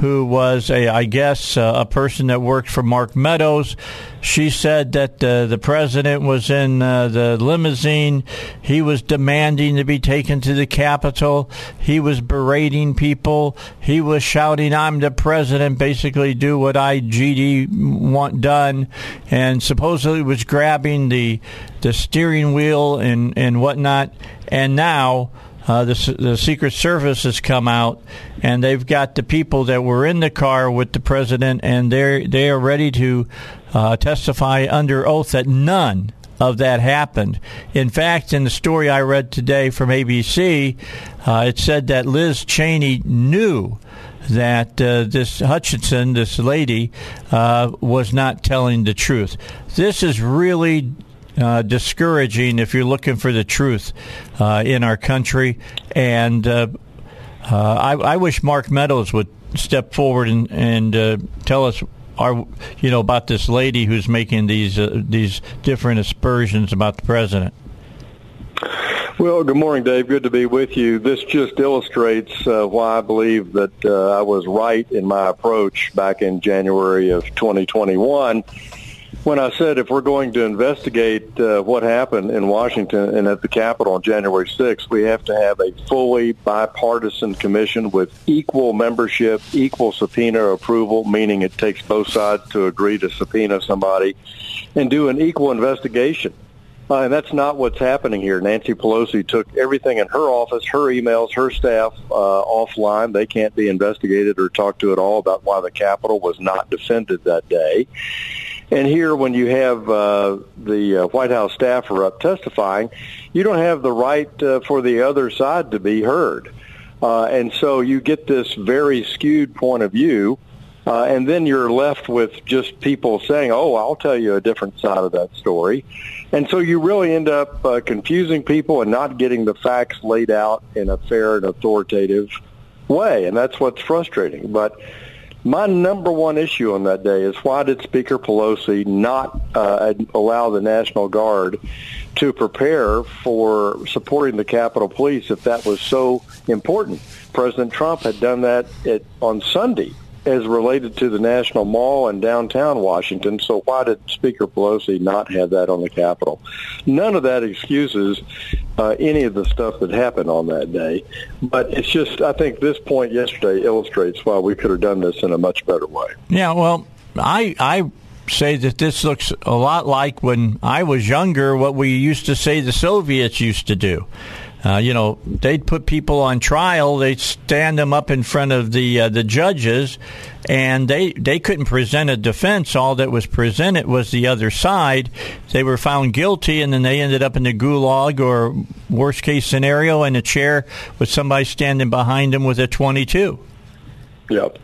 who was a, I guess, uh, a person that worked for Mark Meadows. She said that uh, the president was in uh, the limousine. He was demanding to be taken to the Capitol. He was berating people. He was shouting, "I'm the president." Basically, do what I GD want done, and supposedly was grabbing the the steering wheel and and whatnot. And now uh, the, the Secret Service has come out, and they've got the people that were in the car with the president, and they they are ready to uh, testify under oath that none of that happened. In fact, in the story I read today from ABC, uh, it said that Liz Cheney knew that uh, this Hutchinson, this lady, uh, was not telling the truth. This is really uh, discouraging if you're looking for the truth uh, in our country. And uh, uh, I, I, wish Mark Meadows would step forward and, and tell us. You know about this lady who's making these these different aspersions about the president. Well, good morning, Dave. Good to be with you. This just illustrates uh, why I believe that uh, I was right in my approach back in January of 2021 when I said if we're going to investigate uh, what happened in Washington and at the Capitol on January 6th, we have to have a fully bipartisan commission with equal membership, equal subpoena approval, meaning it takes both sides to agree to subpoena somebody, and do an equal investigation. Uh, and that's not what's happening here. Nancy Pelosi took everything in her office, her emails, her staff uh, offline. They can't be investigated or talked to at all about why the Capitol was not defended that day. And here, when you have uh, the uh, White House staffer up testifying, you don't have the right uh, for the other side to be heard. Uh, and so you get this very skewed point of view uh, and then you're left with just people saying, "Oh, I'll tell you a different side of that story," and so you really end up uh, confusing people and not getting the facts laid out in a fair and authoritative way, and that's what's frustrating. But my number one issue on that day is why did Speaker Pelosi not uh, allow the National Guard to prepare for supporting the Capitol Police if that was so important? President Trump had done that at, on Sunday as related to the National Mall in downtown Washington. So why did Speaker Pelosi not have that on the Capitol? None of that excuses uh, any of the stuff that happened on that day. But it's just, I think this point yesterday illustrates why we could have done this in a much better way. Yeah, well, I, I say that this looks a lot like when I was younger, what we used to say the Soviets used to do. Uh, you know, they'd put people on trial. They'd stand them up in front of the uh, the judges, and they they couldn't present a defense. All that was presented was the other side. They were found guilty, and then they ended up in the gulag or worst case scenario in a chair with somebody standing behind them with a twenty two. Yep.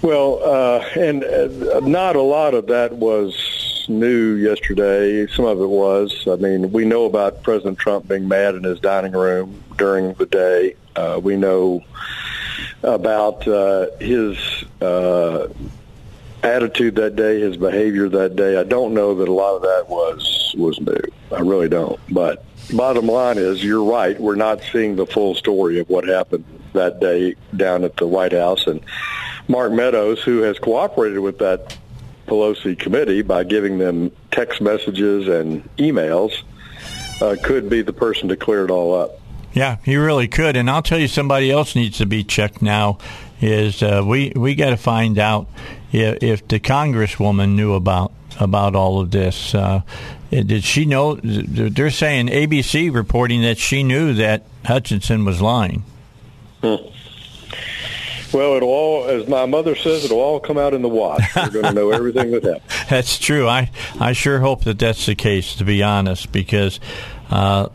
Well, uh, and uh, not a lot of that was new yesterday. Some of it was. I mean, we know about President Trump being mad in his dining room during the day. Uh, we know about uh, his uh, attitude that day, his behavior that day. I don't know that a lot of that was was new. I really don't. But bottom line is, you're right. We're not seeing the full story of what happened that day down at the White House and. Mark Meadows, who has cooperated with that Pelosi committee by giving them text messages and emails uh, could be the person to clear it all up. Yeah, he really could. And I'll tell you, somebody else needs to be checked now. Is uh, we we got to find out if, if, the Congresswoman knew about about all of this. Uh, did she know? They're saying ABC reporting that she knew that Hutchinson was lying. Hmm. Well, it'll all, as my mother says, it'll all come out in the wash. We're going to know everything that happened. that's true. I I sure hope that that's the case. To be honest, because uh,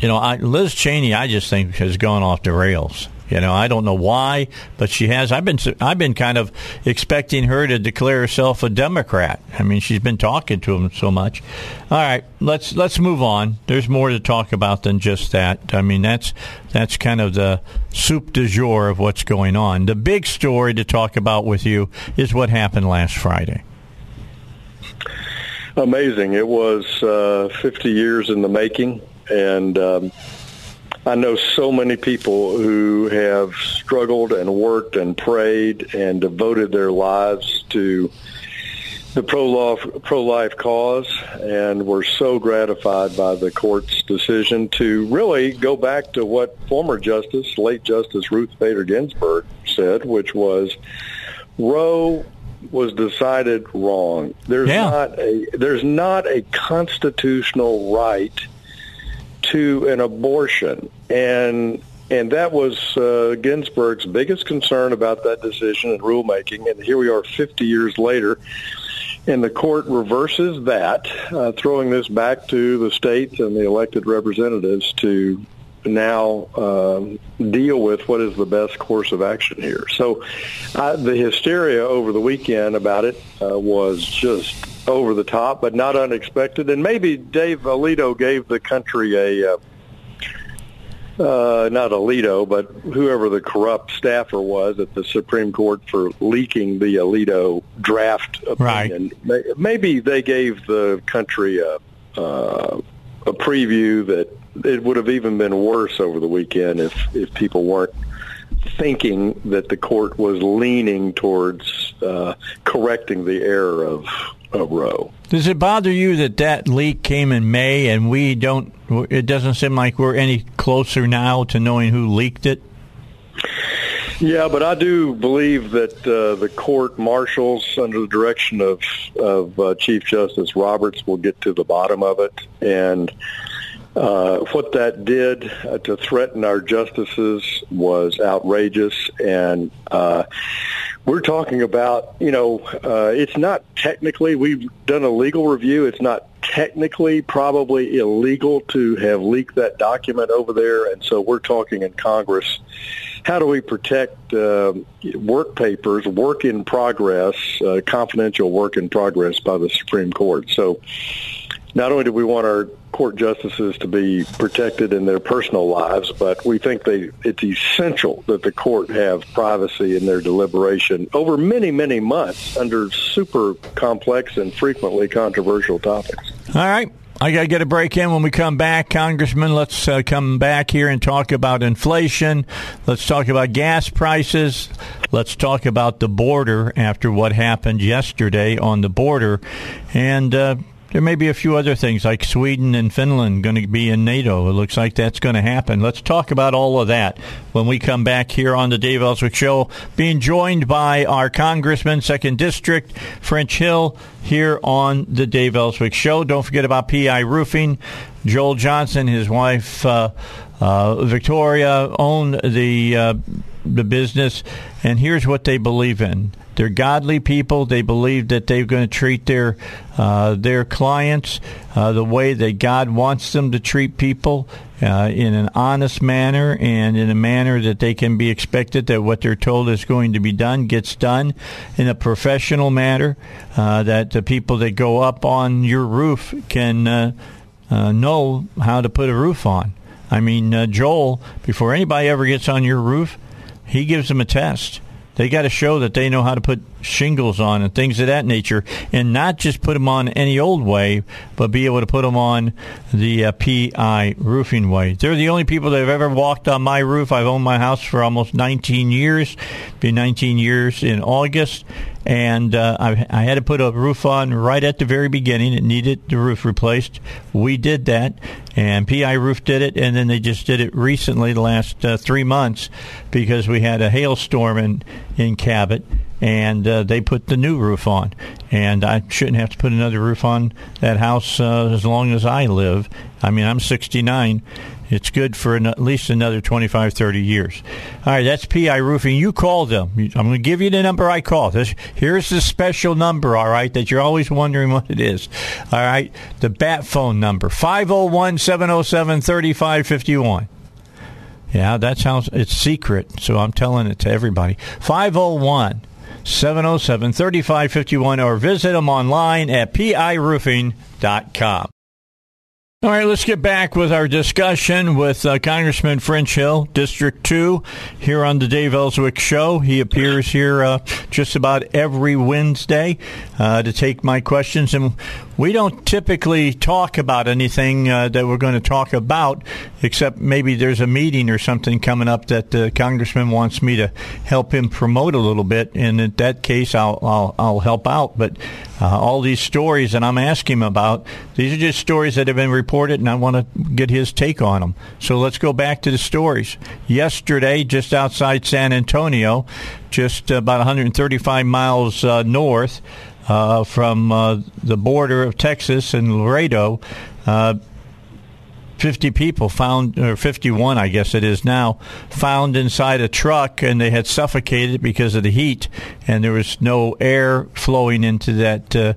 you know, I, Liz Cheney, I just think has gone off the rails. You know, I don't know why, but she has. I've been I've been kind of expecting her to declare herself a Democrat. I mean, she's been talking to him so much. All right, let's let's move on. There's more to talk about than just that. I mean, that's that's kind of the soup du jour of what's going on. The big story to talk about with you is what happened last Friday. Amazing. It was uh, 50 years in the making, and. Um, I know so many people who have struggled and worked and prayed and devoted their lives to the pro-life, pro-life cause, and were so gratified by the court's decision to really go back to what former Justice, late Justice Ruth Bader Ginsburg said, which was Roe was decided wrong. There's yeah. not a there's not a constitutional right to an abortion. And and that was uh, Ginsburg's biggest concern about that decision and rulemaking. And here we are 50 years later. and the court reverses that, uh, throwing this back to the states and the elected representatives to now um, deal with what is the best course of action here. So uh, the hysteria over the weekend about it uh, was just over the top, but not unexpected. And maybe Dave Alito gave the country a uh, uh, not Alito, but whoever the corrupt staffer was at the Supreme Court for leaking the Alito draft opinion. Right. Maybe they gave the country a, uh, a preview that it would have even been worse over the weekend if, if people weren't thinking that the court was leaning towards uh, correcting the error of, of Roe. Does it bother you that that leak came in May and we don't? It doesn't seem like we're any closer now to knowing who leaked it. Yeah, but I do believe that uh, the court marshals, under the direction of of uh, Chief Justice Roberts, will get to the bottom of it. And uh, what that did uh, to threaten our justices was outrageous, and uh, we're talking about, you know, uh, it's not technically, we've done a legal review. It's not technically probably illegal to have leaked that document over there. And so we're talking in Congress, how do we protect uh, work papers, work in progress, uh, confidential work in progress by the Supreme Court? So not only do we want our court justices to be protected in their personal lives, but we think they it's essential that the court have privacy in their deliberation over many, many months under super complex and frequently controversial topics. All right. I got to get a break in when we come back. Congressman, let's uh, come back here and talk about inflation. Let's talk about gas prices. Let's talk about the border after what happened yesterday on the border. And uh, there may be a few other things like Sweden and Finland going to be in NATO. It looks like that's going to happen. Let's talk about all of that when we come back here on the Dave Elswick Show. Being joined by our Congressman, Second District, French Hill, here on the Dave Elswick Show. Don't forget about PI Roofing. Joel Johnson, his wife uh, uh, Victoria, own the uh, the business, and here's what they believe in they're godly people. They believe that they're going to treat their uh, their clients uh, the way that God wants them to treat people. Uh, in an honest manner and in a manner that they can be expected that what they're told is going to be done gets done in a professional manner, uh, that the people that go up on your roof can uh, uh, know how to put a roof on. I mean, Joel, before anybody ever gets on your roof, he gives them a test they got to show that they know how to put shingles on and things of that nature, and not just put them on any old way, but be able to put them on the uh, PI roofing way. They're the only people that have ever walked on my roof. I've owned my house for almost 19 years, be 19 years in August, and uh, I, I, had to put a roof on right at the very beginning. It needed the roof replaced. We did that, and PI Roof did it, and then they just did it recently, the last uh, three months, because we had a hailstorm in in Cabot, and uh, they put the new roof on. And I shouldn't have to put another roof on that house uh, as long as I live. I mean, I'm 69, it's good for an, at least another 25, 30 years. All right, that's PI Roofing. You call them. I'm going to give you the number I call. This, here's the special number, all right, that you're always wondering what it is. All right, the bat phone number, 501 707 3551. Yeah, that sounds, it's secret, so I'm telling it to everybody. 501 707 3551 or visit them online at piroofing.com. All right, let's get back with our discussion with uh, Congressman French Hill, District 2, here on the Dave Elswick Show. He appears here uh, just about every Wednesday uh, to take my questions. And we don't typically talk about anything uh, that we're going to talk about, except maybe there's a meeting or something coming up that the congressman wants me to help him promote a little bit. And in that case, I'll I'll, I'll help out. But uh, all these stories that I'm asking him about, these are just stories that have been reported, and I want to get his take on them. So let's go back to the stories. Yesterday, just outside San Antonio, just about 135 miles uh, north uh, from uh, the border of Texas and Laredo. Uh, 50 people found, or 51, I guess it is now, found inside a truck, and they had suffocated because of the heat, and there was no air flowing into that uh,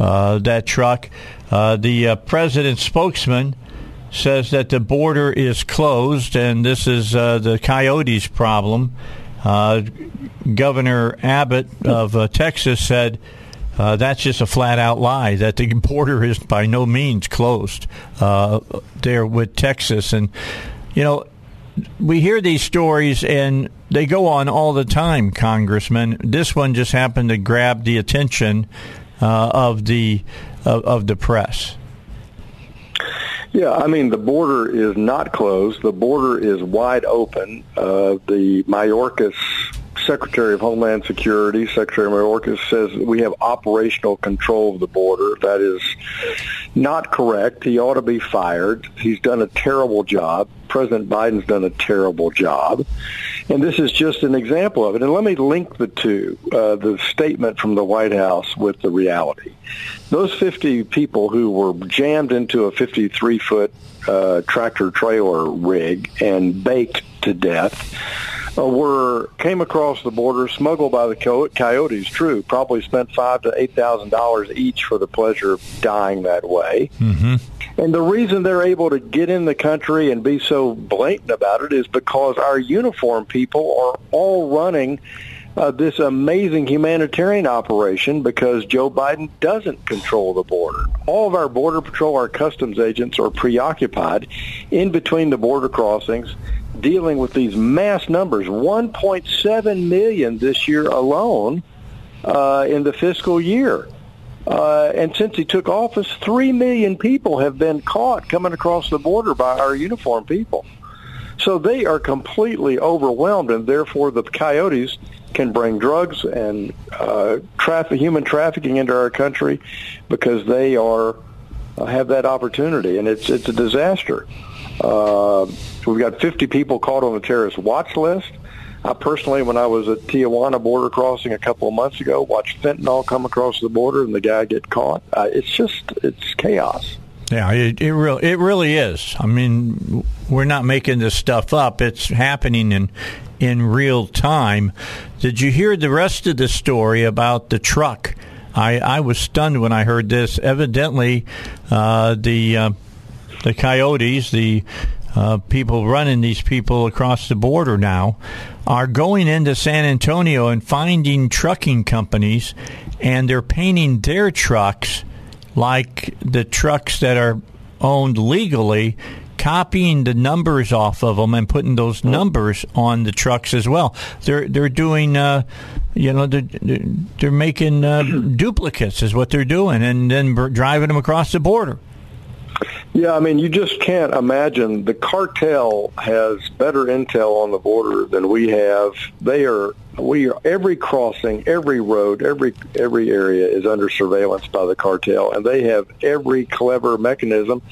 uh, that truck. Uh, the uh, president's spokesman says that the border is closed, and this is uh, the coyotes' problem. Uh, Governor Abbott of Texas said uh, that's just a flat out lie. That the border is by no means closed uh, there with Texas, and you know we hear these stories and they go on all the time, Congressman. This one just happened to grab the attention uh, of the of, of the press. Yeah, I mean the border is not closed. The border is wide open. Uh, the Mayorkas Secretary of Homeland Security, Secretary Mayorkas, says we have operational control of the border. That is not correct. He ought to be fired. He's done a terrible job. President Biden's done a terrible job. And this is just an example of it. And let me link the two, uh, the statement from the White House with the reality. Those 50 people who were jammed into a 53-foot uh, tractor trailer rig and baked to death were came across the border, smuggled by the coyotes. True, probably spent five to eight thousand dollars each for the pleasure of dying that way. Mm-hmm. And the reason they're able to get in the country and be so blatant about it is because our uniform people are all running uh, this amazing humanitarian operation because Joe Biden doesn't control the border. All of our border patrol, our customs agents are preoccupied in between the border crossings dealing with these mass numbers, 1.7 million this year alone uh, in the fiscal year. Uh, and since he took office, 3 million people have been caught coming across the border by our uniformed people. So they are completely overwhelmed, and therefore the coyotes can bring drugs and uh, traffic, human trafficking into our country because they are uh, have that opportunity, and it's it's a disaster. Uh, we've got 50 people caught on the terrorist watch list. I personally, when I was at Tijuana border crossing a couple of months ago, watched fentanyl come across the border and the guy get caught. Uh, it's just it's chaos. Yeah, it it really it really is. I mean, we're not making this stuff up. It's happening in in real time. Did you hear the rest of the story about the truck? I I was stunned when I heard this. Evidently, uh, the uh, the coyotes, the uh, people running these people across the border now, are going into San Antonio and finding trucking companies, and they're painting their trucks like the trucks that are owned legally copying the numbers off of them and putting those numbers on the trucks as well. They're they're doing, uh, you know, they're, they're making uh, duplicates is what they're doing, and then driving them across the border. Yeah, I mean, you just can't imagine. The cartel has better intel on the border than we have. They are we are every crossing, every road, every every area is under surveillance by the cartel, and they have every clever mechanism,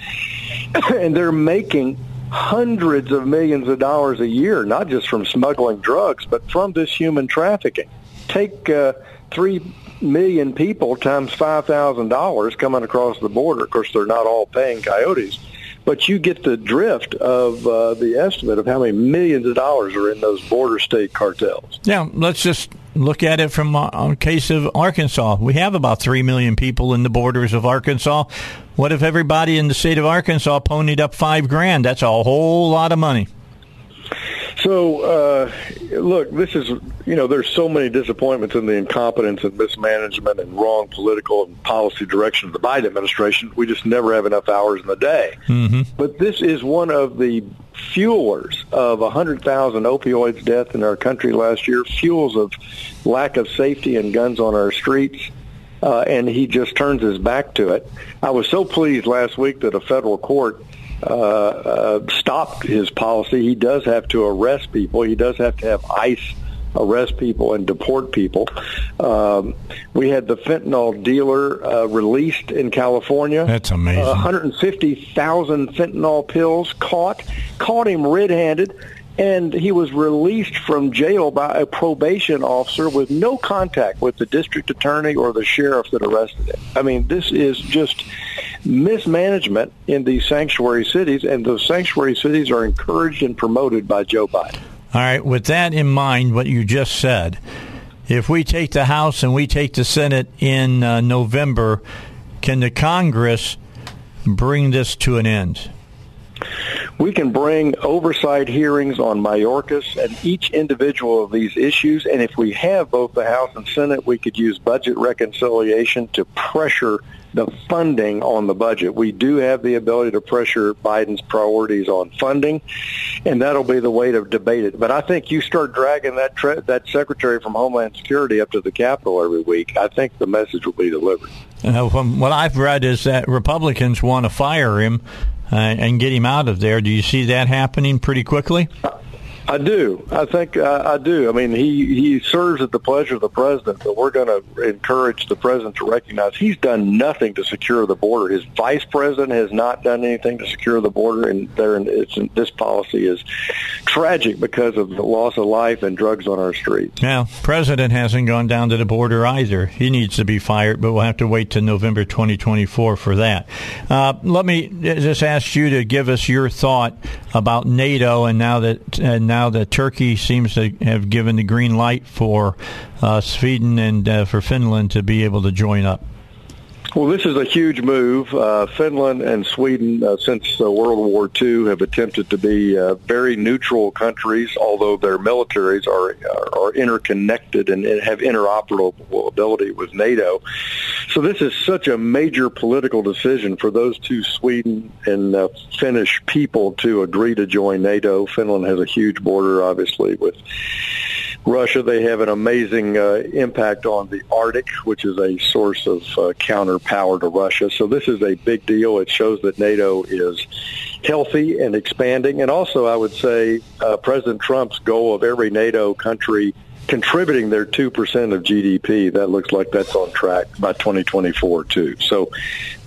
and they're making hundreds of millions of dollars a year, not just from smuggling drugs, but from this human trafficking. Take uh, three million people times five thousand dollars coming across the border. Of course, they're not all paying coyotes, but you get the drift of uh, the estimate of how many millions of dollars are in those border state cartels. Yeah, let's just look at it from uh, a case of Arkansas. We have about three million people in the borders of Arkansas. What if everybody in the state of Arkansas ponied up five grand? That's a whole lot of money. So, uh, look, this is, you know, there's so many disappointments in the incompetence and mismanagement and wrong political and policy direction of the Biden administration. We just never have enough hours in the day. Mm-hmm. But this is one of the fuelers of 100,000 opioids death in our country last year, fuels of lack of safety and guns on our streets. Uh, and he just turns his back to it. I was so pleased last week that a federal court uh, uh, stopped his policy. He does have to arrest people. He does have to have ICE arrest people and deport people. Um, we had the fentanyl dealer uh, released in California. That's amazing. Uh, 150,000 fentanyl pills caught. Caught him red-handed and he was released from jail by a probation officer with no contact with the district attorney or the sheriff that arrested him. I mean, this is just mismanagement in these sanctuary cities, and those sanctuary cities are encouraged and promoted by Joe Biden. All right, with that in mind, what you just said, if we take the House and we take the Senate in uh, November, can the Congress bring this to an end? We can bring oversight hearings on Mayorkas and each individual of these issues. And if we have both the House and Senate, we could use budget reconciliation to pressure the funding on the budget. We do have the ability to pressure Biden's priorities on funding, and that'll be the way to debate it. But I think you start dragging that tre- that secretary from Homeland Security up to the Capitol every week. I think the message will be delivered. Uh, from what I've read is that Republicans want to fire him uh, and get him out of there. Do you see that happening pretty quickly? I do. I think uh, I do. I mean, he he serves at the pleasure of the president, but we're going to encourage the president to recognize he's done nothing to secure the border. His vice president has not done anything to secure the border, and there it's this policy is tragic because of the loss of life and drugs on our streets. Now, president hasn't gone down to the border either. He needs to be fired, but we'll have to wait till November 2024 for that. Uh, let me just ask you to give us your thought about NATO, and now that uh, now now that Turkey seems to have given the green light for uh, Sweden and uh, for Finland to be able to join up. Well, this is a huge move. Uh, Finland and Sweden, uh, since uh, World War II, have attempted to be uh, very neutral countries, although their militaries are are interconnected and have interoperability with NATO. So this is such a major political decision for those two Sweden and uh, Finnish people to agree to join NATO. Finland has a huge border, obviously, with Russia. They have an amazing uh, impact on the Arctic, which is a source of uh, counter power to Russia. So this is a big deal. It shows that NATO is healthy and expanding. And also, I would say uh, President Trump's goal of every NATO country contributing their 2% of GDP, that looks like that's on track by 2024, too. So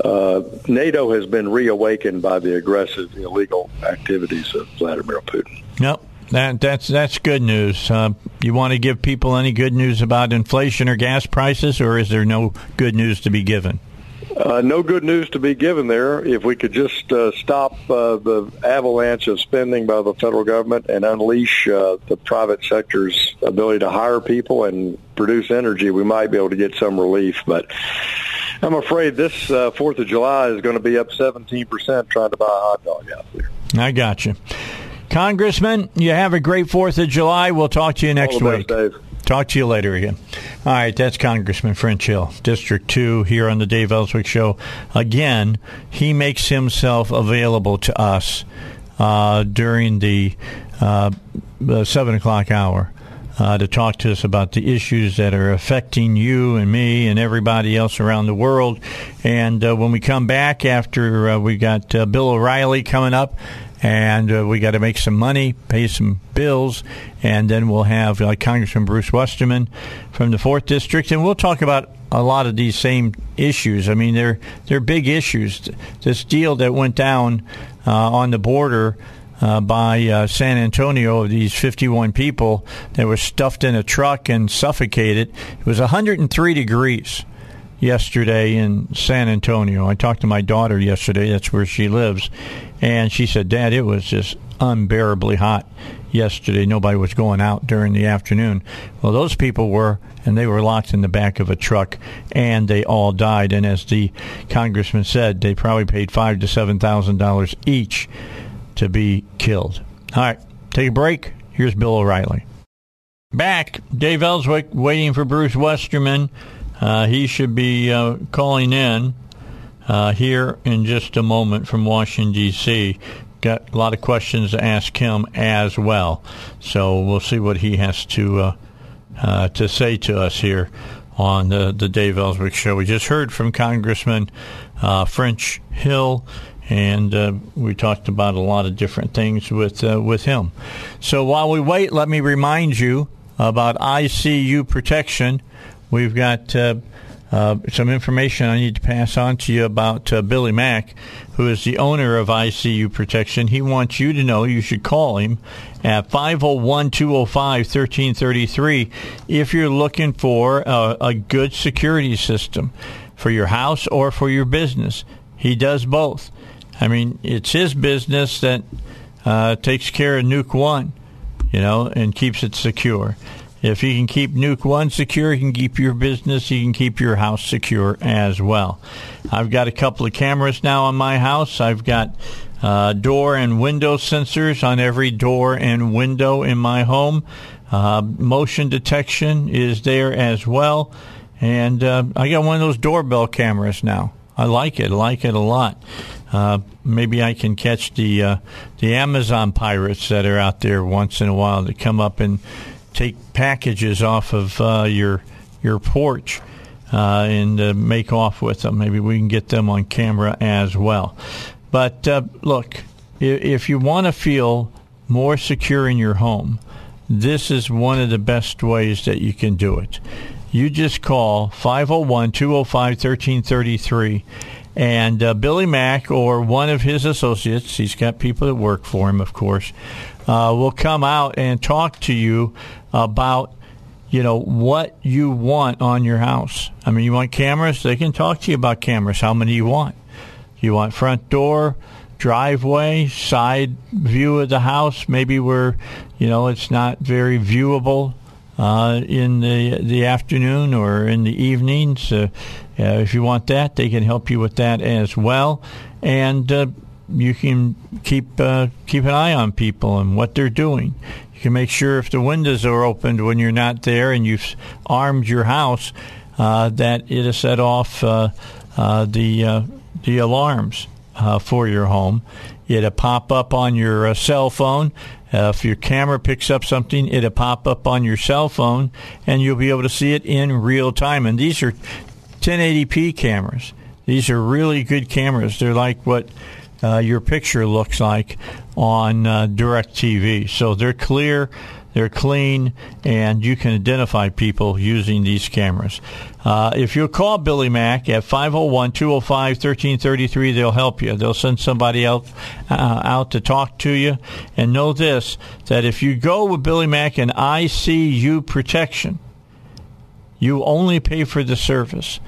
uh, NATO has been reawakened by the aggressive illegal activities of Vladimir Putin. Yep. That, that's that's good news. Uh, you want to give people any good news about inflation or gas prices, or is there no good news to be given? Uh, no good news to be given there. If we could just uh, stop uh, the avalanche of spending by the federal government and unleash uh, the private sector's ability to hire people and produce energy, we might be able to get some relief. But I'm afraid this uh, Fourth of July is going to be up 17% trying to buy a hot dog out there. I got you. Congressman, you have a great 4th of July. We'll talk to you next week. Best, talk to you later again. All right, that's Congressman French Hill, District 2, here on the Dave Elswick Show. Again, he makes himself available to us uh, during the, uh, 7 o'clock hour. Uh, to talk to us about the issues that are affecting you and me and everybody else around the world. And uh, when we come back after uh, we got uh, Bill O'Reilly coming up, and uh, we got to make some money, pay some bills, and then we'll have uh, Congressman Bruce Westerman from the fourth district, and we'll talk about a lot of these same issues. I mean, they're they're big issues. This deal that went down uh, on the border. Uh, by uh, San Antonio, of these 51 people that were stuffed in a truck and suffocated. It was 103 degrees yesterday in San Antonio. I talked to my daughter yesterday. That's where she lives, and she said, Dad, it was just unbearably hot yesterday. Nobody was going out during the afternoon. Well, those people were, and they were locked in the back of a truck, and they all died. And as the congressman said, they probably paid five to seven thousand dollars each to be killed. All right, take a break. Here's Bill O'Reilly. Back, Dave Elswick waiting for Bruce Westerman. Uh, he should be uh, calling in uh, here in just a moment from Washington, D.C. Got a lot of questions to ask him as well. So we'll see what he has to uh, uh, to say to us here on the, the Dave Elswick Show. We just heard from Congressman uh, French Hill and uh, we talked about a lot of different things with uh, with him. So while we wait, let me remind you about ICU protection. We've got uh, uh, some information I need to pass on to you about uh, Billy Mack, who is the owner of ICU Protection. He wants you to know you should call him at 501 205 1333 if you're looking for a, a good security system for your house or for your business. He does both. I mean, it's his business that uh, takes care of Nuke One, you know, and keeps it secure. If you can keep Nuke One secure, you can keep your business, you can keep your house secure as well. I've got a couple of cameras now on my house. I've got uh, door and window sensors on every door and window in my home. Uh, motion detection is there as well. And uh, I got one of those doorbell cameras now. I like it. I like it a lot. Uh, maybe I can catch the uh, the Amazon pirates that are out there once in a while that come up and take packages off of uh, your your porch uh, and uh, make off with them. Maybe we can get them on camera as well. But uh, look, if, you want to feel more secure in your home, this is one of the best ways that you can do it. You just call 501 205 1333 and uh, Billy Mack or one of his associates, he's got people that work for him, of course, uh, will come out and talk to you about you know what you want on your house. I mean, you want cameras? They can talk to you about cameras. How many you want? You want front door, driveway, side view of the house? Maybe where you know it's not very viewable uh, in the the afternoon or in the evenings. Uh, uh, if you want that, they can help you with that as well, and uh, you can keep uh, keep an eye on people and what they're doing. You can make sure if the windows are opened when you're not there, and you've armed your house, uh, that it has set off uh, uh, the the alarms for your home. It'll pop up on your cell phone. if your camera picks up something, it'll pop up on your cell phone, and you'll be able to see it in real time. And these are 1080p cameras. These are really good cameras. They're like what uh, your picture looks like on uh, DirecTV. So they're clear, they're clean, and you can identify people using these cameras. Uh, if you call Billy Mack at 501 205 1333, they'll help you. They'll send somebody out, uh, out to talk to you. And know this that if you go with Billy Mack and ICU protection, you only pay for the service.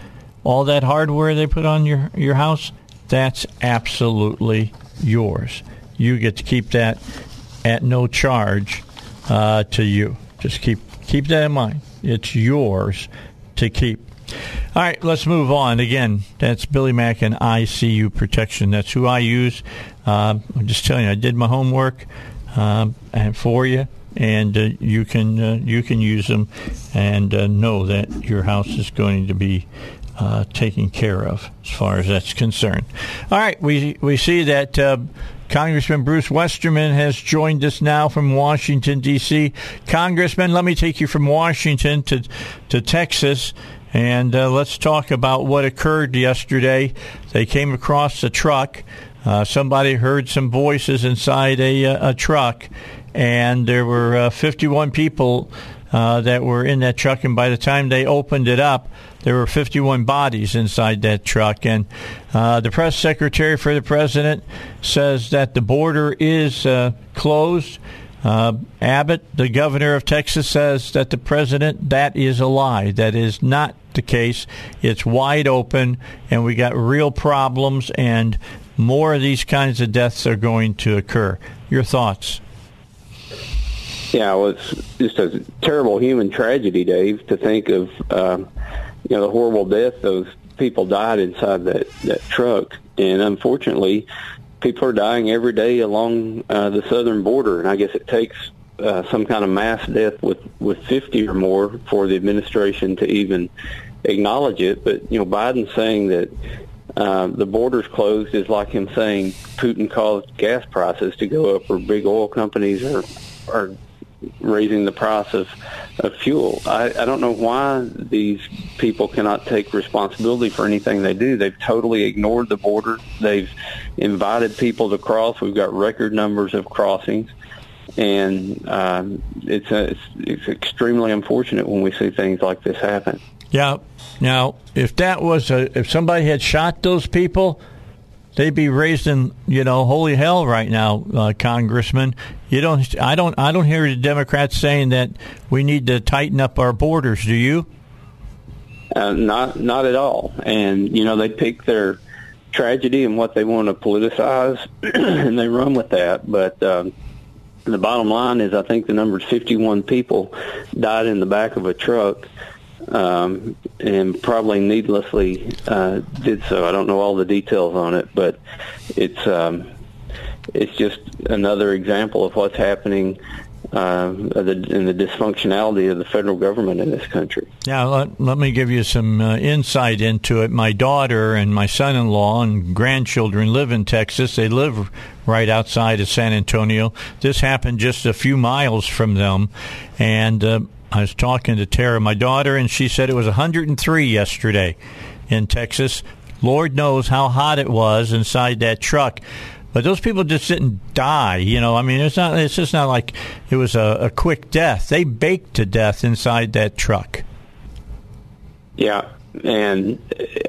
All that hardware they put on your, your house, that's absolutely yours. You get to keep that at no charge uh, to you. Just keep keep that in mind. It's yours to keep. All right, let's move on. Again, that's Billy Mack and ICU Protection. That's who I use. Uh, I'm just telling you, I did my homework um, and for you and uh, you can uh, you can use them and uh, know that your house is going to be uh, taken care of as far as that's concerned. All right, we we see that. Uh, Congressman Bruce Westerman has joined us now from Washington D.C. Congressman, let me take you from Washington to to Texas, and uh, let's talk about what occurred yesterday. They came across a truck. somebody heard some voices inside a, a truck, and there were uh, 51 people uh, that were in that truck. And by the time they opened it up, there were 51 bodies inside that truck. And uh, the press secretary for the president says that the border is uh, closed. Uh, Abbott, the governor of Texas, says that the president, that is a lie. That is not the case. It's wide open, and we got real problems, and more of these kinds of deaths are going to occur. Your thoughts? Yeah, well, it's just a terrible human tragedy, Dave, to think of, um, you know, the horrible death those people died inside that, that truck. And unfortunately, people are dying every day along uh, the southern border. And I guess it takes uh, some kind of mass death with, with 50 or more for the administration to even acknowledge it. But, you know, Biden saying that uh, the borders closed is like him saying Putin caused gas prices to go up or big oil companies are, are raising the price of, of fuel. I, I don't know why these people cannot take responsibility for anything they do. They've totally ignored the border. They've invited people to cross. We've got record numbers of crossings. And um, it's, a, it's it's extremely unfortunate when we see things like this happen. Yeah. Now, if that was a, if somebody had shot those people, they'd be raising, you know, holy hell right now, uh, Congressman. You don't, I don't, I don't hear the Democrats saying that we need to tighten up our borders. Do you? Uh, not, not at all. And you know, they pick their tragedy and what they want to politicize, and they run with that. But um, the bottom line is, I think the number is 51 people died in the back of a truck, um, and probably needlessly uh, did so. I don't know all the details on it, but it's um, it's just another example of what's happening uh, the, in the dysfunctionality of the federal government in this country. Yeah, let, let me give you some uh, insight into it. My daughter and my son in law and grandchildren live in Texas. They live right outside of San Antonio. This happened just a few miles from them. And uh, I was talking to Tara, my daughter, and she said it was 103 yesterday in Texas. Lord knows how hot it was inside that truck. But those people just didn't die. You know, I mean, it's not. It's just not like it was a, a quick death. They baked to death inside that truck. Yeah, and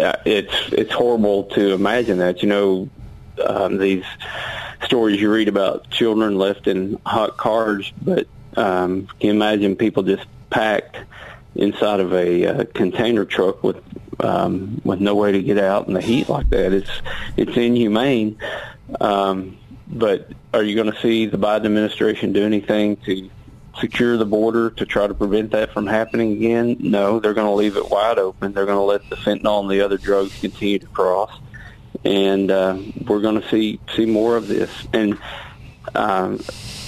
uh, it's it's horrible to imagine that. You know, um, these stories you read about children left in hot cars, but um, can you imagine people just packed inside of a uh, container truck with um, with no way to get out in the heat like that? It's it's inhumane. Um, but are you going to see the Biden administration do anything to secure the border to try to prevent that from happening again? No, they're going to leave it wide open. They're going to let the fentanyl and the other drugs continue to cross, and uh, we're going to see see more of this. And um,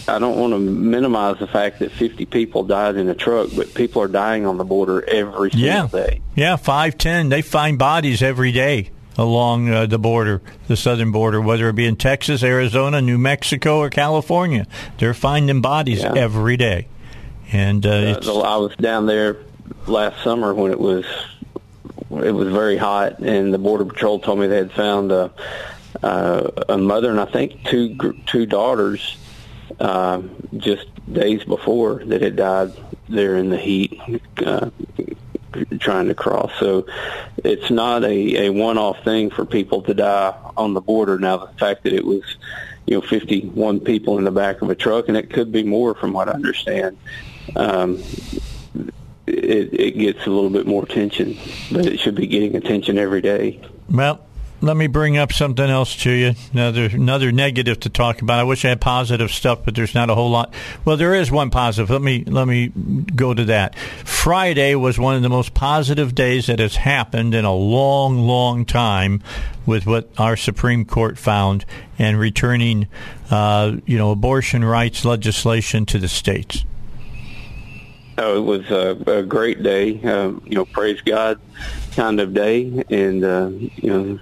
I don't want to minimize the fact that 50 people died in a truck, but people are dying on the border every single yeah. day. Yeah, five, ten. They find bodies every day along uh, the border, the southern border, whether it be in Texas, Arizona, New Mexico, or California. They're finding bodies yeah. every day. And uh, uh, I was down there last summer when it was it was very hot, and the border patrol told me they had found a, uh, a mother and I think two two daughters uh, just days before that had died there in the heat. Uh, trying to cross. So it's not a, a one-off thing for people to die on the border. Now, the fact that it was, you know, 51 people in the back of a truck, and it could be more from what I understand, um, it, it gets a little bit more attention, but it should be getting attention every day. Well, let me bring up something else to you. Another another negative to talk about. I wish I had positive stuff, but there's not a whole lot. Well, there is one positive. Let me let me go to that. Friday was one of the most positive days that has happened in a long, long time, with what our Supreme Court found and returning, uh, you know, abortion rights legislation to the states. Oh, it was a, a great day. Uh, you know, praise God kind of day, and uh, you know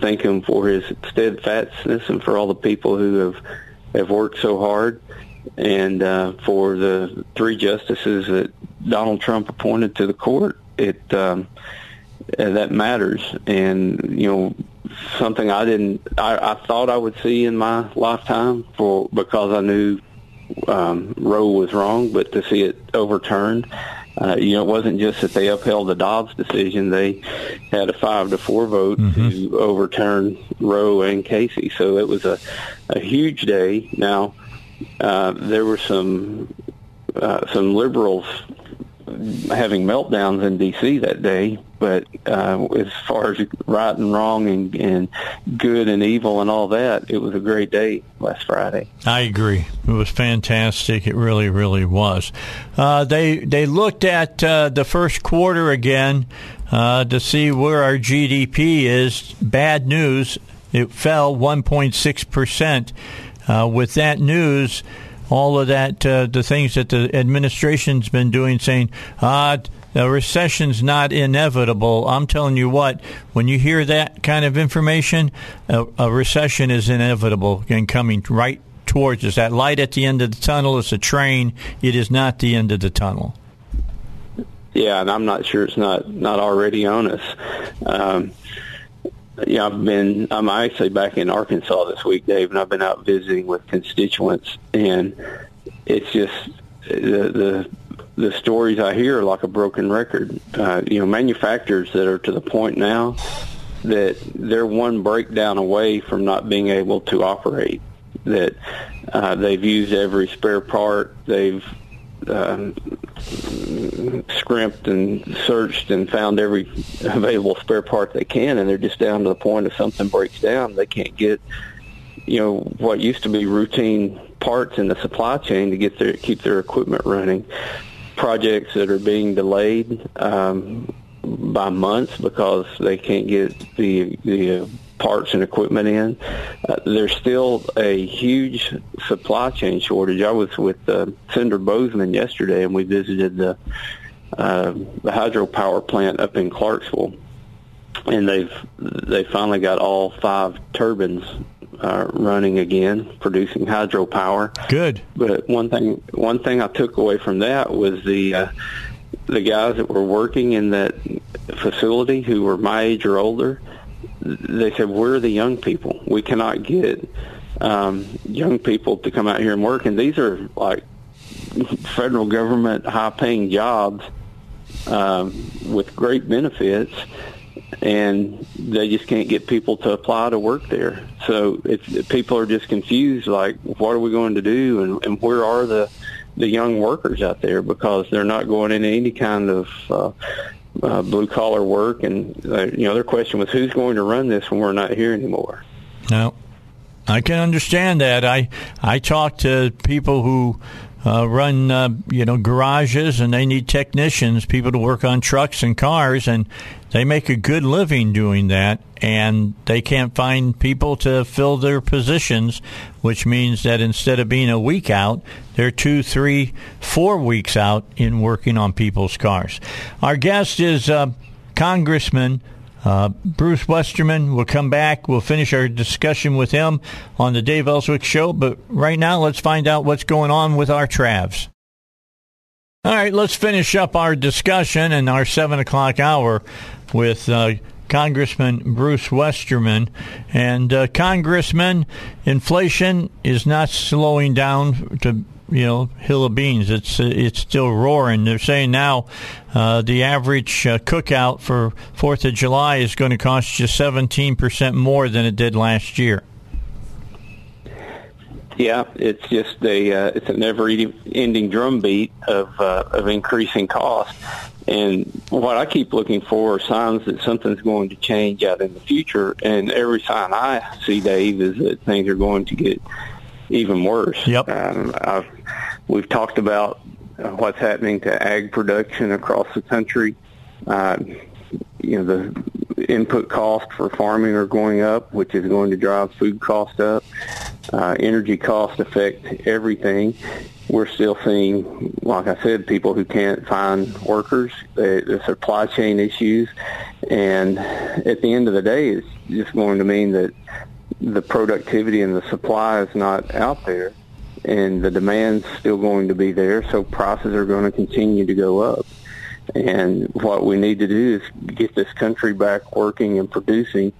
thank him for his steadfastness and for all the people who have have worked so hard, and uh, for the three justices that Donald Trump appointed to the court. It um, that matters, and you know something I didn't I, I thought I would see in my lifetime for because I knew um, Roe was wrong, but to see it overturned uh, you know, it wasn't just that they upheld the Dobbs decision; they had a five to four vote mm-hmm. to overturn Roe and Casey. So it was a, a huge day. Now, uh, there were some uh, some liberals having meltdowns in D.C. that day, but uh, as far as right and wrong and, and good and evil and all that, it was a great day last Friday. I agree. It was fantastic. It really, really was. Uh, they they looked at uh, the first quarter again uh, to see where our GDP is. Bad news. It fell 1.6 percent. Uh, with that news all of that, uh, the things that the administration's been doing, saying, ah, a recession's not inevitable. I'm telling you what, when you hear that kind of information, a, a recession is inevitable and coming right towards us. That light at the end of the tunnel is a train. It is not the end of the tunnel. Yeah, and I'm not sure it's not not already on us. Um, yeah, I've been. I'm actually back in Arkansas this week, Dave, and I've been out visiting with constituents, and it's just the the, the stories I hear are like a broken record. Uh, you know, manufacturers that are to the point now that they're one breakdown away from not being able to operate. That uh, they've used every spare part. They've um, scrimped and searched and found every available spare part they can, and they're just down to the point if something breaks down, they can't get, you know, what used to be routine parts in the supply chain to get their keep their equipment running. Projects that are being delayed um, by months because they can't get the the uh, parts and equipment in. Uh, there's still a huge supply chain shortage. I was with uh, Senator Boozman yesterday, and we visited the uh, the hydropower plant up in Clarksville, and they've they finally got all five turbines uh, running again, producing hydropower. Good. But one thing one thing I took away from that was the uh, the guys that were working in that facility who were my age or older they said, we're the young people. We cannot get um, young people to come out here and work. And these are like federal government high-paying jobs um, with great benefits, and they just can't get people to apply to work there. So it's, people are just confused, like, what are we going to do, and, and where are the the young workers out there because they're not going into any kind of uh, uh, blue collar work, and uh, you know their question was, who's going to run this when we're not here anymore? No, I can understand that. I I talk to people who uh, run uh, you know garages and they need technicians, people to work on trucks and cars, and they make a good living doing that. And they can't find people to fill their positions, which means that instead of being a week out, they're two, three, four weeks out in working on people's cars. Our guest is uh, Congressman. Uh, Bruce Westerman will come back. We'll finish our discussion with him on the Dave Elswick Show. But right now, let's find out what's going on with our Travs. All right, let's finish up our discussion in our 7 o'clock hour with uh, Congressman Bruce Westerman. And, uh, Congressman, inflation is not slowing down to you know hill of beans. It's it's still roaring. They're saying now uh, the average uh, cookout for Fourth of July is going to cost you seventeen percent more than it did last year. Yeah, it's just a uh, it's a never-ending drumbeat of uh, of increasing cost. And what I keep looking for are signs that something's going to change out in the future. And every sign I see, Dave, is that things are going to get even worse. Yep. Um, I've, we've talked about uh, what's happening to ag production across the country. Uh, you know, the input costs for farming are going up, which is going to drive food costs up. Uh, energy costs affect everything. We're still seeing, like I said, people who can't find workers, the, the supply chain issues, and at the end of the day, it's just going to mean that the productivity and the supply is not out there and the demand's still going to be there, so prices are going to continue to go up. And what we need to do is get this country back working and producing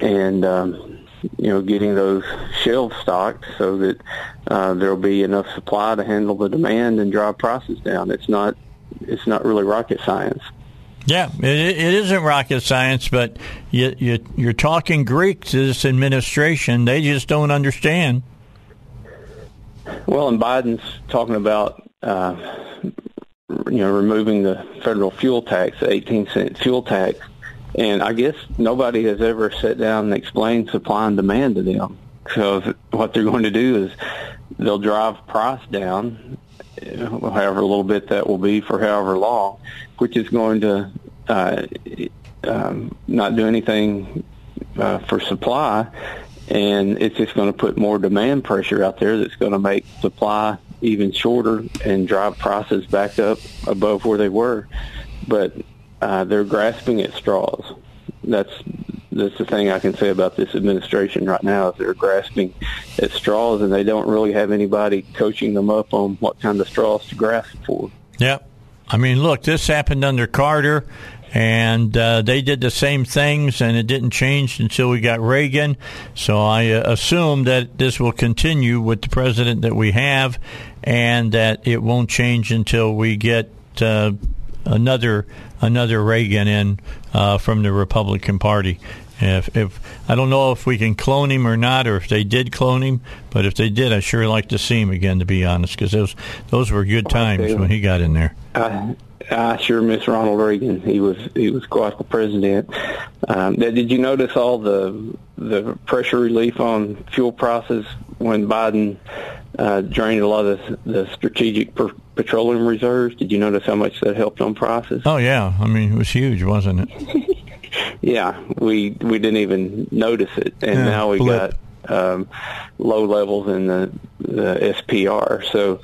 and, um, you know, getting those shelves stocked so that uh, there'll be enough supply to handle the demand and drive prices down. It's not, it's not really rocket science. Yeah, it, it isn't rocket science, but you, you, you're talking Greek to this administration. They just don't understand. Well, and Biden's talking about uh, you know removing the federal fuel tax, the 18 cent fuel tax, and I guess nobody has ever sat down and explained supply and demand to them. So what they're going to do is they'll drive price down, however little bit that will be for however long, which is going to uh, um, not do anything uh, for supply, and it's just going to put more demand pressure out there that's going to make supply even shorter and drive prices back up above where they were. But uh, they're grasping at straws. That's that's the thing I can say about this administration right now is they're grasping at straws and they don't really have anybody coaching them up on what kind of straws to grasp for. Yep. I mean, look, this happened under Carter and uh, they did the same things, and it didn't change until we got Reagan. So I uh, assume that this will continue with the president that we have, and that it won't change until we get uh, another another Reagan in uh, from the Republican Party. If, if I don't know if we can clone him or not, or if they did clone him, but if they did, I sure like to see him again. To be honest, because those those were good times when he got in there. I, I sure miss Ronald Reagan. He was he was quite the president. Um, did you notice all the the pressure relief on fuel prices when Biden uh, drained a lot of the, the strategic per- petroleum reserves? Did you notice how much that helped on prices? Oh yeah, I mean it was huge, wasn't it? yeah, we we didn't even notice it, and yeah, now we blip. got um, low levels in the, the SPR. So,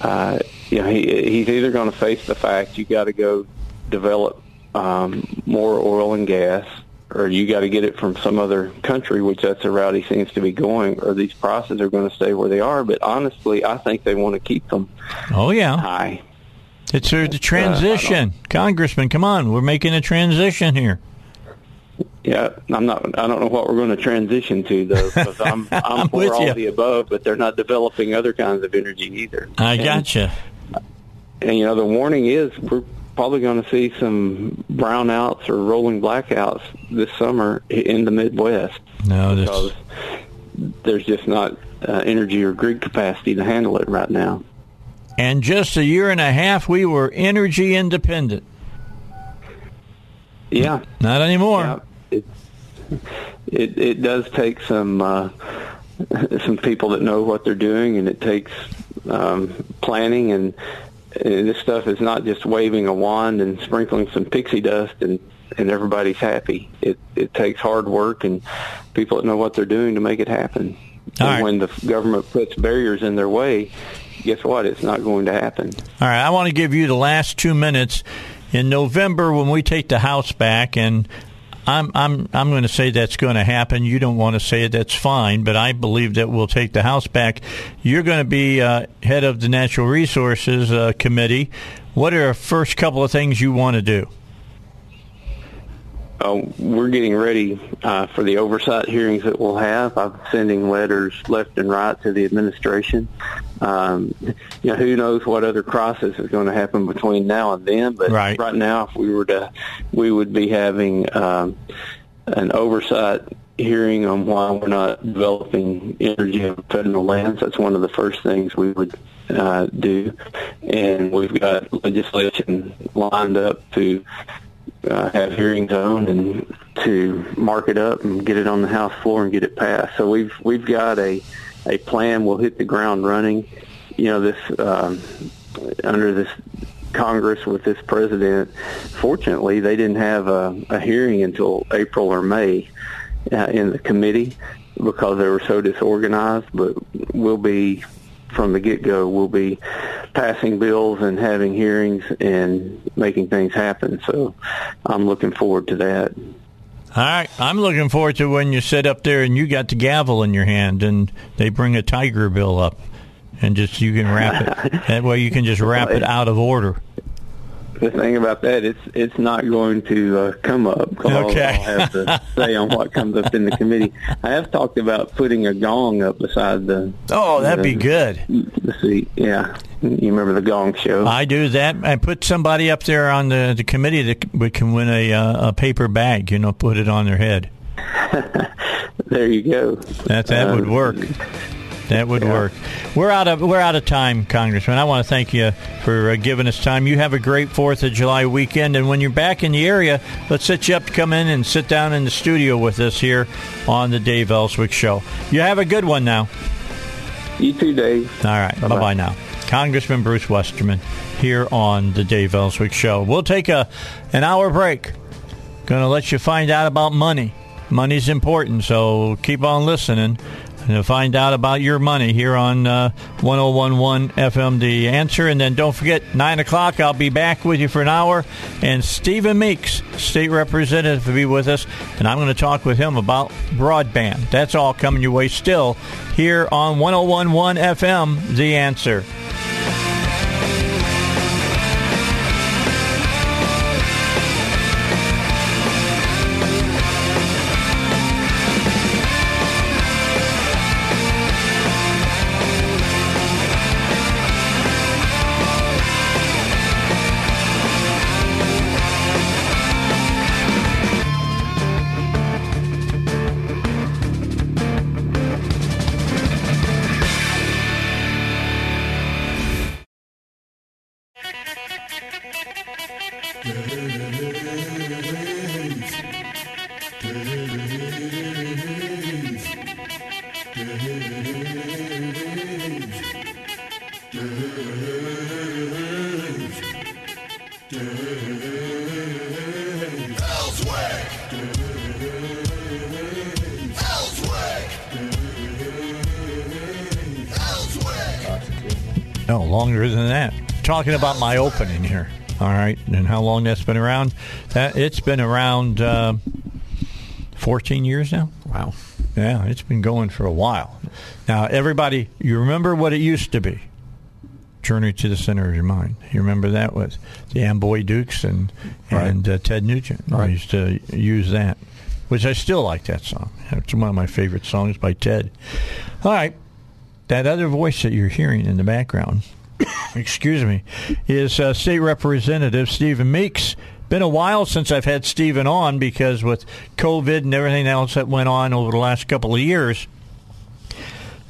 uh, you know, he, he's either going to face the fact you got to go develop um, more oil and gas, or you got to get it from some other country, which that's the route he seems to be going, or these prices are going to stay where they are. But honestly, I think they want to keep them. Oh yeah, high. It's a, the transition, uh, Congressman. Come on, we're making a transition here. Yeah, I'm not. I don't know what we're going to transition to though, because I'm I'm, I'm for all you. the above, but they're not developing other kinds of energy either. I and, gotcha. And you know, the warning is we're probably going to see some brownouts or rolling blackouts this summer in the Midwest. No, because there's just not uh, energy or grid capacity to handle it right now. And just a year and a half, we were energy independent. Yeah. Not anymore. Yeah. It, it, does take some uh, some people that know what they're doing, and it takes um, planning. And, and this stuff is not just waving a wand and sprinkling some pixie dust, and and everybody's happy. It it takes hard work and people that know what they're doing to make it happen. All and right. when the government puts barriers in their way, guess what? It's not going to happen. All right, I want to give you the last two minutes in November when we take the House back, and I'm I'm I'm going to say that's going to happen. You don't want to say it. That's fine, but I believe that we'll take the House back. You're going to be uh, head of the Natural Resources uh, Committee. What are the first couple of things you want to do? Uh, we're getting ready uh, for the oversight hearings that we'll have. I'm sending letters left and right to the administration. Um, you know, who knows what other crisis is going to happen between now and then? But right, right now, if we were to, we would be having um, an oversight hearing on why we're not developing energy on federal lands. That's one of the first things we would uh, do, and we've got legislation lined up to uh, have hearings on and to mark it up and get it on the House floor and get it passed. So we've we've got a a plan. We'll hit the ground running. You know, this um, under this Congress with this president. Fortunately, they didn't have a, a hearing until April or May uh, in the committee because they were so disorganized. But we'll be from the get-go, we'll be passing bills and having hearings and making things happen. So I'm looking forward to that. All right, I'm looking forward to when you sit up there and you got the gavel in your hand and they bring a tiger bill up and just you can wrap it. that way you can just wrap it out of order the thing about that, it's it's not going to uh, come up. Okay. I'll have to say on what comes up in the committee. I have talked about putting a gong up beside the. Oh, that'd the, be good. The seat, yeah. You remember the gong show? I do that. I put somebody up there on the, the committee that can win a uh, a paper bag. You know, put it on their head. there you go. That that um, would work. That would yeah. work. We're out of we're out of time, Congressman. I want to thank you for uh, giving us time. You have a great Fourth of July weekend, and when you're back in the area, let's set you up to come in and sit down in the studio with us here on the Dave Elswick Show. You have a good one now. You too, Dave. All right. Bye bye now. Congressman Bruce Westerman here on the Dave Elswick Show. We'll take a an hour break. Going to let you find out about money. Money's important, so keep on listening to find out about your money here on uh, 1011 FM The Answer. And then don't forget, 9 o'clock, I'll be back with you for an hour. And Stephen Meeks, state representative, will be with us. And I'm going to talk with him about broadband. That's all coming your way still here on 1011 FM The Answer. Talking about my opening here. All right, and how long that's been around? That it's been around uh, 14 years now. Wow. Yeah, it's been going for a while. Now, everybody, you remember what it used to be? Journey to the Center of Your Mind. You remember that with the Amboy Dukes and and uh, Ted Nugent. I used to use that, which I still like that song. It's one of my favorite songs by Ted. All right, that other voice that you're hearing in the background, excuse me, is uh, State Representative Stephen Meeks. Been a while since I've had Stephen on because with COVID and everything else that went on over the last couple of years,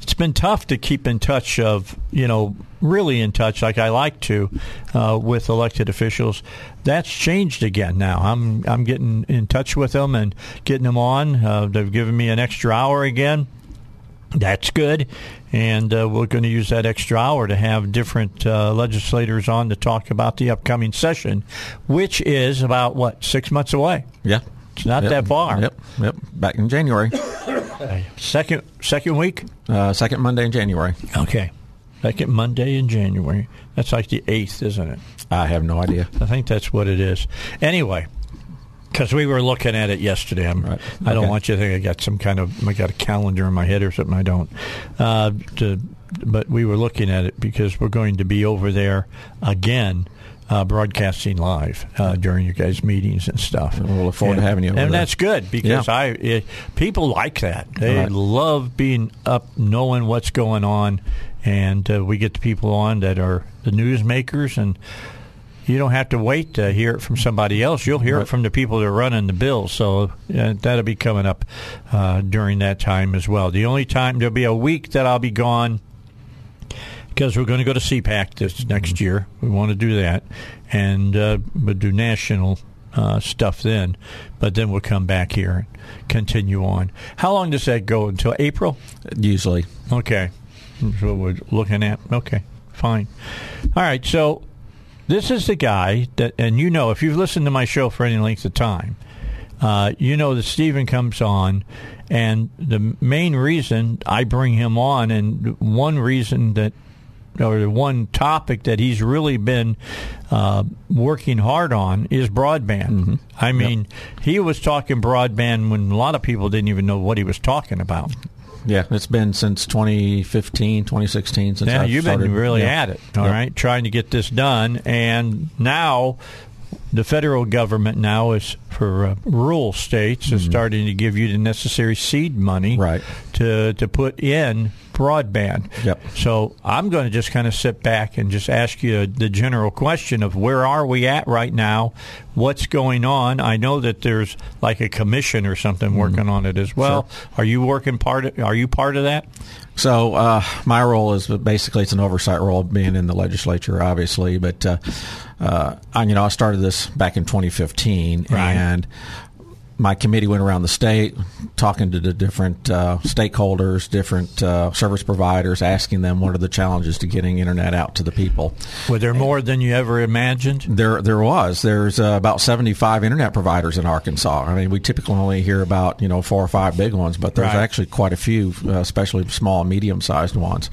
it's been tough to keep in touch of you know really in touch like I like to uh, with elected officials. That's changed again now. I'm I'm getting in touch with them and getting them on. Uh, they've given me an extra hour again. That's good, and uh, we're going to use that extra hour to have different uh, legislators on to talk about the upcoming session, which is about what six months away. Yeah. It's not Yep. that far. Yep. Yep. Back in January. Second second week. Uh, second Monday in January. Okay. Second Monday in January. That's like the 8th, isn't it? I have no idea. I think that's what it is. Anyway, because we were looking at it yesterday. I'm, Right. I don't Okay. want you to think I got some kind of I got a calendar in my head or something. I don't. Uh, to, but we were looking at it because we're going to be over there again. Uh, broadcasting live uh, during your guys' meetings and stuff. And We'll look forward to And- having you and there. that's good because Yeah. I it, people like that. They Right. love being up, knowing what's going on, and uh, we get the people on that are the newsmakers, and you don't have to wait to hear it from somebody else. You'll hear it from the people that are running the bill. So uh, that'll be coming up uh, during that time as well. The only time there'll be a week that I'll be gone because we're going to go to CPAC this next year. We want to do that, and uh, but do national uh, stuff then. But then we'll come back here and continue on. How long does that go until April? Usually. Okay, that's what we're looking at. Okay, fine. All right, so this is the guy that, and you know, if you've listened to my show for any length of time, uh, you know that Stephen comes on, and the main reason I bring him on, and one reason that, or the one topic that he's really been uh, working hard on is broadband. I mean, he was talking broadband when a lot of people didn't even know what he was talking about. Yeah. It's been since 2015, 2016 since Yeah, I've you've started. been really yeah. at it, all right, trying to get this done. And now the federal government now is for uh, rural states is starting to give you the necessary seed money Mm-hmm. Right. to to put in broadband. Yep. So I'm going to just kind of sit back and just ask you the general question of where are we at right now? What's going on? I know that there's like a commission or something working on it as well. Are you working part? Of, are you part of that? So uh, my role is basically it's an oversight role, being in the legislature, obviously. But uh, uh, I, you know, I started this back in 2015, Right. and my committee went around the state talking to the different uh, stakeholders, different uh, service providers, asking them what are the challenges to getting internet out to the people. Were there more than you ever imagined? There, there was. There's uh, about 75 internet providers in Arkansas. I mean, we typically only hear about you know four or five big ones, but there's Right. actually quite a few, uh, especially small, medium-sized ones.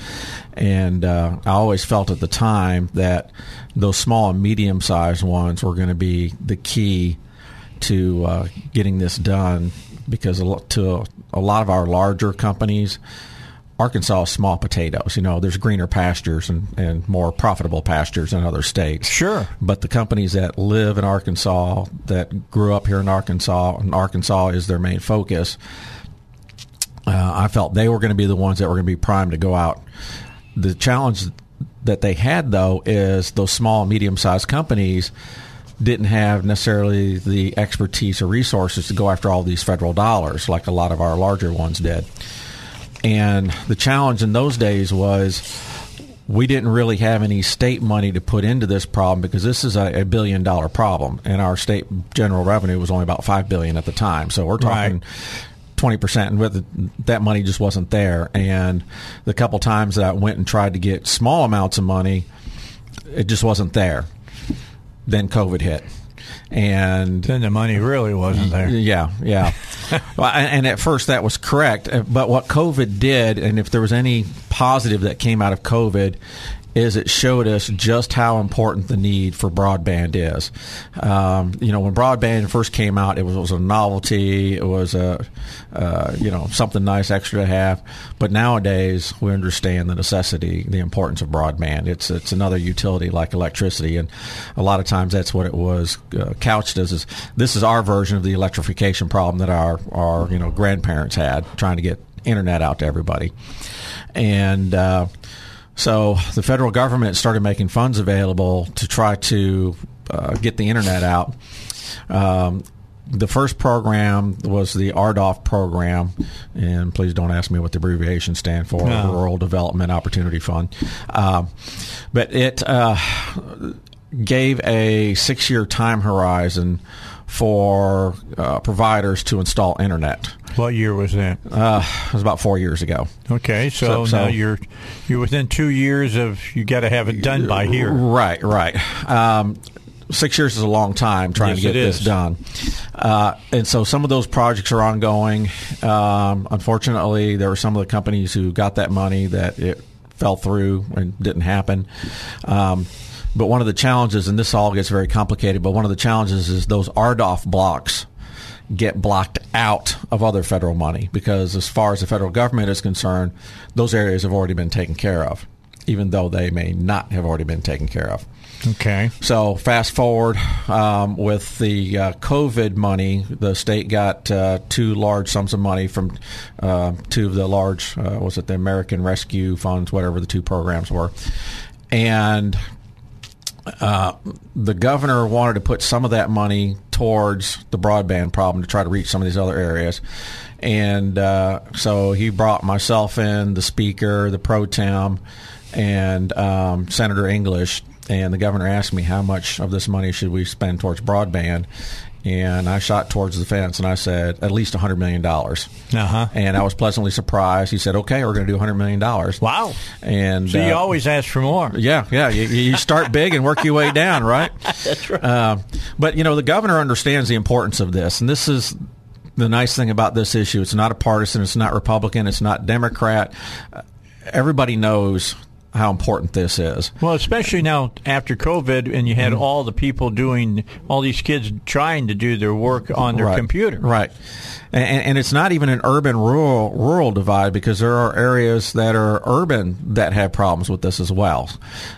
And uh, I always felt at the time that those small and medium-sized ones were going to be the key to uh, getting this done because a lot, to a lot of our larger companies. Arkansas is small potatoes. You know, there's greener pastures and, and more profitable pastures in other states. Sure. But the companies that live in Arkansas, that grew up here in Arkansas, and Arkansas is their main focus, uh, I felt they were going to be the ones that were going to be primed to go out. The challenge that they had, though, is those small, medium sized companies didn't have necessarily the expertise or resources to go after all these federal dollars like a lot of our larger ones did. And the challenge in those days was we didn't really have any state money to put into this problem because this is a, a billion dollar problem, and our state general revenue was only about five billion at the time. So we're talking. Twenty percent, and with that money just wasn't there. And the couple times that I went and tried to get small amounts of money, it just wasn't there. Then COVID hit, and Then the money really wasn't there. yeah, yeah. well, and at first that was correct, but what COVID did, and if there was any positive that came out of COVID, is it showed us just how important the need for broadband is. Um, you know, when broadband first came out, it was, it was a novelty. It was a uh, you know something nice extra to have. But nowadays, we understand the necessity, the importance of broadband. It's it's another utility like electricity, and a lot of times that's what it was uh, couched as. Is this is our version of the electrification problem that our our you know grandparents had trying to get internet out to everybody, and. Uh, so the federal government started making funds available to try to uh, get the internet out. Um, the first program was the RDOF program, and please don't ask me what the abbreviation stand for, no. Rural Development Opportunity Fund. Uh, but it uh, gave a six-year time horizon for uh, providers to install internet. What year was that? Uh, it was about four years ago. Okay, so, so, so now you're you're within two years of you got to have it done by here. Right, right. Um, six years is a long time trying yes, to get this done. Uh, and so some of those projects are ongoing. Um, unfortunately, there were some of the companies who got that money that it fell through and didn't happen. Um, but one of the challenges, and this all gets very complicated, but one of the challenges is those RDOF blocks get blocked out of other federal money because, as far as the federal government is concerned, those areas have already been taken care of, even though they may not have already been taken care of. Okay. So fast forward um, with the uh, COVID money, the state got uh, two large sums of money from uh, two of the large, uh, was it the American Rescue Funds, whatever the two programs were, and the governor wanted to put some of that money towards the broadband problem to try to reach some of these other areas. And uh, so he brought myself in, the speaker, the pro tem, and um, Senator English. And the governor asked me how much of this money should we spend towards broadband and I shot towards the fence and I said at least $100 million. Uh-huh. And I was pleasantly surprised. He said, okay, we're going to do $100 million. Wow. And So you uh, always ask for more. Yeah, yeah. You, you start big and work your way down, right? That's right. Uh, but, you know, the governor understands the importance of this. And this is the nice thing about this issue. It's not a partisan. It's not Republican. It's not Democrat. Everybody knows how important this is. Well, especially now after COVID, and you had mm-hmm. all the people doing, all these kids trying to do their work on their right. computer. Right. And, and, it's not even an urban rural rural divide because there are areas that are urban that have problems with this as well.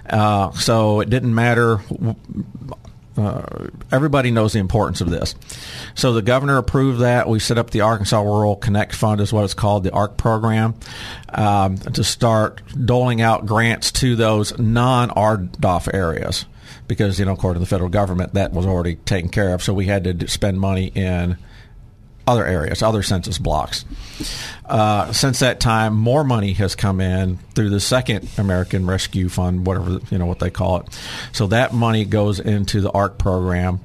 Uh, so it didn't matter uh, everybody knows the importance of this. So the governor approved that. We set up the Arkansas Rural Connect Fund, is what it's called, the ARC program, um, to start doling out grants to those non-RDOF areas. Because, you know, according to the federal government, that was already taken care of. So we had to spend money in other areas, other census blocks. Uh, since that time, more money has come in through the second American Rescue Fund, whatever you know what they call it. So that money goes into the ARC program,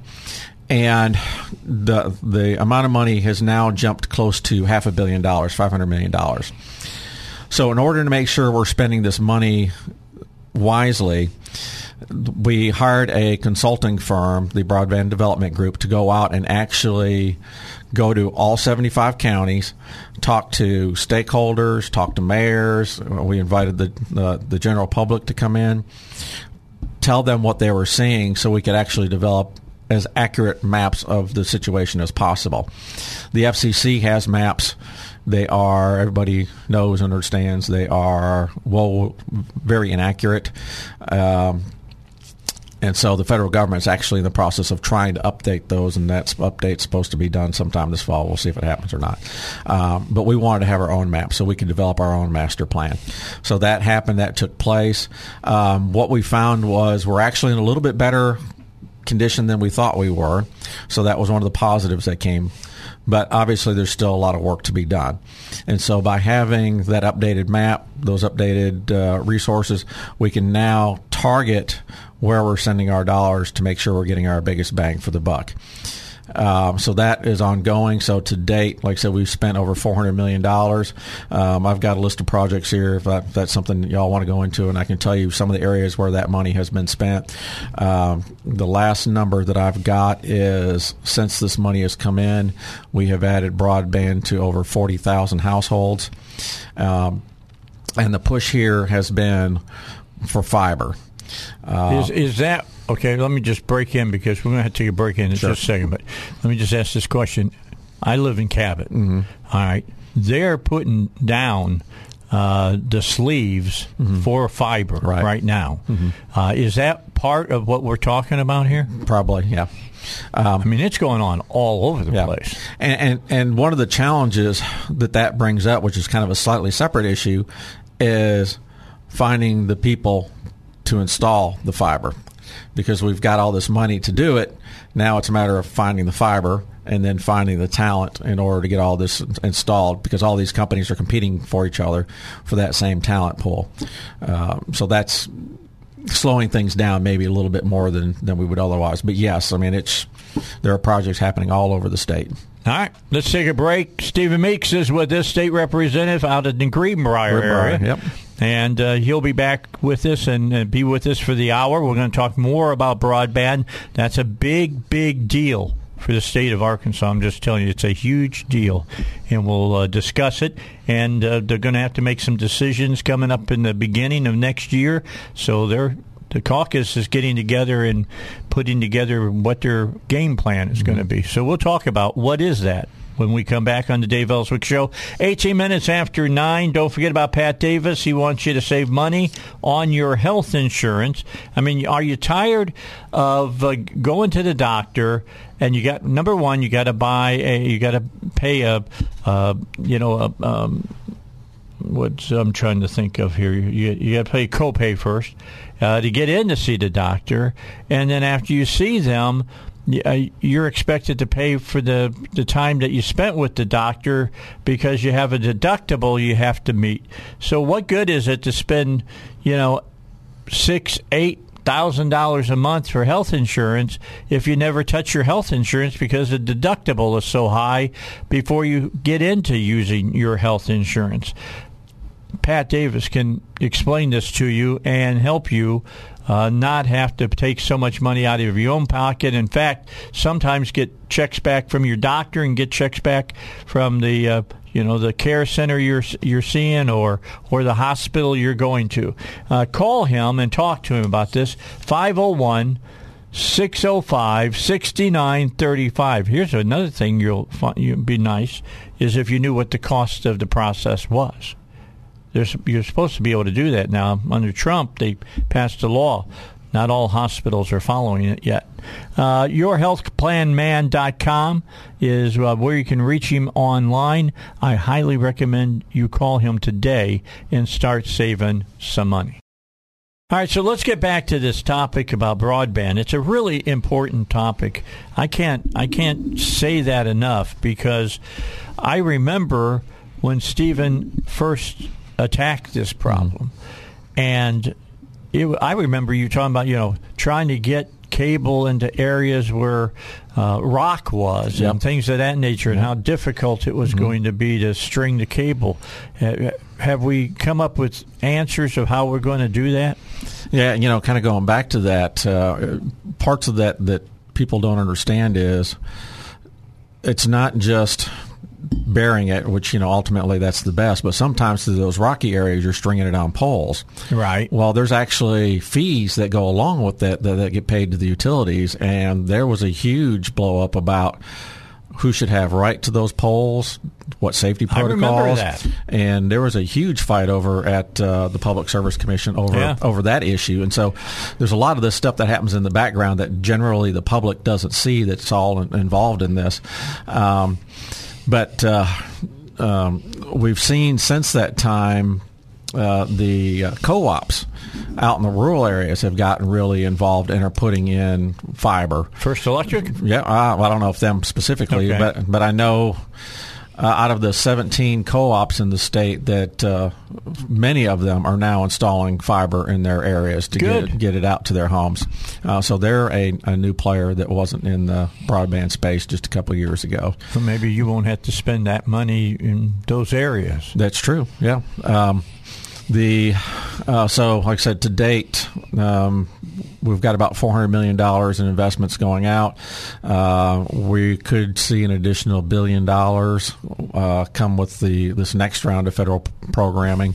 and the the amount of money has now jumped close to half a billion dollars, five hundred million dollars. So in order to make sure we're spending this money wisely, we hired a consulting firm, the Broadband Development Group, to go out and actually go to all 75 counties, talk to stakeholders, talk to mayors. We invited the the general public to come in, tell them what they were seeing, so we could actually develop as accurate maps of the situation as possible. The FCC has maps. They are everybody knows and understands they are well very inaccurate. Um, and so the federal government is actually in the process of trying to update those, and that update's supposed to be done sometime this fall. We'll see if it happens or not. Um, but we wanted to have our own map so we could develop our own master plan. So that happened. That took place. Um, what we found was we're actually in a little bit better condition than we thought we were. So that was one of the positives that came but obviously there's still a lot of work to be done. And so by having that updated map, those updated uh, resources, we can now target where we're sending our dollars to make sure we're getting our biggest bang for the buck. Um, so that is ongoing. So to date, like I said, we've spent over four hundred million dollars. Um, I've got a list of projects here if, if, that's something y'all want to go into, and I can tell you some of the areas where that money has been spent. Um, the last number that I've got is since this money has come in, we have added broadband to over forty thousand households, um, and the push here has been for fiber. Uh, is is that okay? Let me just break in because we're going to have to take a break in, in sure. just a second. But let me just ask this question. I live in Cabot. Mm-hmm. All right, they're putting down uh, the sleeves mm-hmm. for fiber right, right now. Mm-hmm. Uh, is that part of what we're talking about here? Probably, yeah. Um, I mean, it's going on all over the yeah. place. And, and and one of the challenges that that brings up, which is kind of a slightly separate issue, is finding the people to install the fiber because we've got all this money to do it. Now it's a matter of finding the fiber and then finding the talent in order to get all this installed because all these companies are competing for each other for that same talent pool. Uh, so that's slowing things down maybe a little bit more than, than we would otherwise. But yes, I mean it's there are projects happening all over the state. All right, let's take a break. Stephen Meeks is with this state representative out of the Greenbrier, Greenbrier area. Yep. And uh, he'll be back with us and uh, be with us for the hour. We're going to talk more about broadband. That's a big, big deal for the state of Arkansas. I'm just telling you, it's a huge deal, and we'll uh, discuss it. And uh, they're going to have to make some decisions coming up in the beginning of next year. So they're the caucus is getting together and putting together what their game plan is mm-hmm. going to be. So we'll talk about what is that when we come back on the Dave Elswick Show. 18 minutes after 9. Don't forget about Pat Davis. He wants you to save money on your health insurance. I mean, are you tired of uh, going to the doctor and you got, number one, you got to buy a, you got to pay a, uh, you know, a, um, what I'm trying to think of here. You, you got to pay copay first uh, to get in to see the doctor, and then after you see them, Uh, you're expected to pay for the the time that you spent with the doctor because you have a deductible you have to meet. So what good is it to spend, you know, six, eight thousand dollars a month for health insurance if you never touch your health insurance because the deductible is so high before you get into using your health insurance. Pat Davis can explain this to you and help you uh, not have to take so much money out of your own pocket. In fact, sometimes get checks back from your doctor and get checks back from the uh, you know the care center you're you're seeing or or the hospital you're going to. Uh, call him and talk to him about this. 501 605 6935. Here's another thing you'll find, you'd be nice is if you knew what the cost of the process was. There's, you're supposed to be able to do that now. Under Trump, they passed a law. Not all hospitals are following it yet. Uh, yourhealthplanman.com is uh, where you can reach him online. I highly recommend you call him today and start saving some money. All right, so let's get back to this topic about broadband. It's a really important topic. I can't I can't say that enough because I remember when Stephen first attack this problem. And it, I remember you talking about, you know, trying to get cable into areas where uh, rock was yep. and things of that nature, and how difficult it was mm-hmm. going to be to string the cable. Uh, have we come up with answers of how we're going to do that? Yeah, you know, kind of going back to that, uh, parts of that that people don't understand is it's not just bearing it, which you know ultimately that's the best. But sometimes through those rocky areas, you're stringing it on poles. Right. Well, there's actually fees that go along with that that, that get paid to the utilities, and there was a huge blow up about who should have right to those poles, what safety protocols, and there was a huge fight over at uh, the Public Service Commission over yeah. over that issue. And so, there's a lot of this stuff that happens in the background that generally the public doesn't see. That's all involved in this. Um, but uh, um, we've seen since that time uh, the uh, co-ops out in the rural areas have gotten really involved and are putting in fiber. First Electric? Yeah, I, I don't know if them specifically, okay. but but I know uh, out of the 17 co-ops in the state that uh, many of them are now installing fiber in their areas to get, get it out to their homes. Uh, so they're a, a, new player that wasn't in the broadband space just a couple of years ago. So maybe you won't have to spend that money in those areas. That's true. Yeah. Um, the uh, so like I said to date. Um, we've got about four hundred million dollars in investments going out. Uh, we could see an additional billion dollars uh, come with the this next round of federal programming.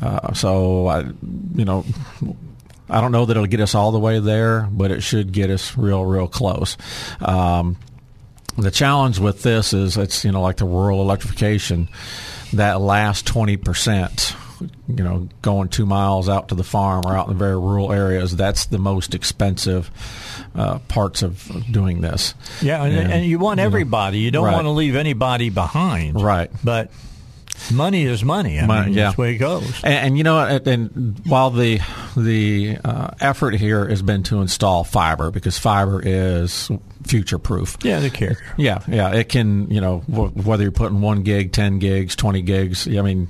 Uh, so, I, you know. I don't know that it'll get us all the way there, but it should get us real, real close. Um, the challenge with this is it's you know like the rural electrification, that last twenty percent you know, going two miles out to the farm or out in the very rural areas, that's the most expensive uh, parts of doing this. Yeah, and, and, and you want everybody. You don't right. want to leave anybody behind. Right. But money is money. I Money, mean, yeah. that's the way it goes. And, and you know, and, and while the the uh, effort here has been to install fiber because fiber is future proof. yeah, the carrier. Yeah, yeah. It can, you know, wh- whether you're putting one gig, 10 gigs, 20 gigs. I mean,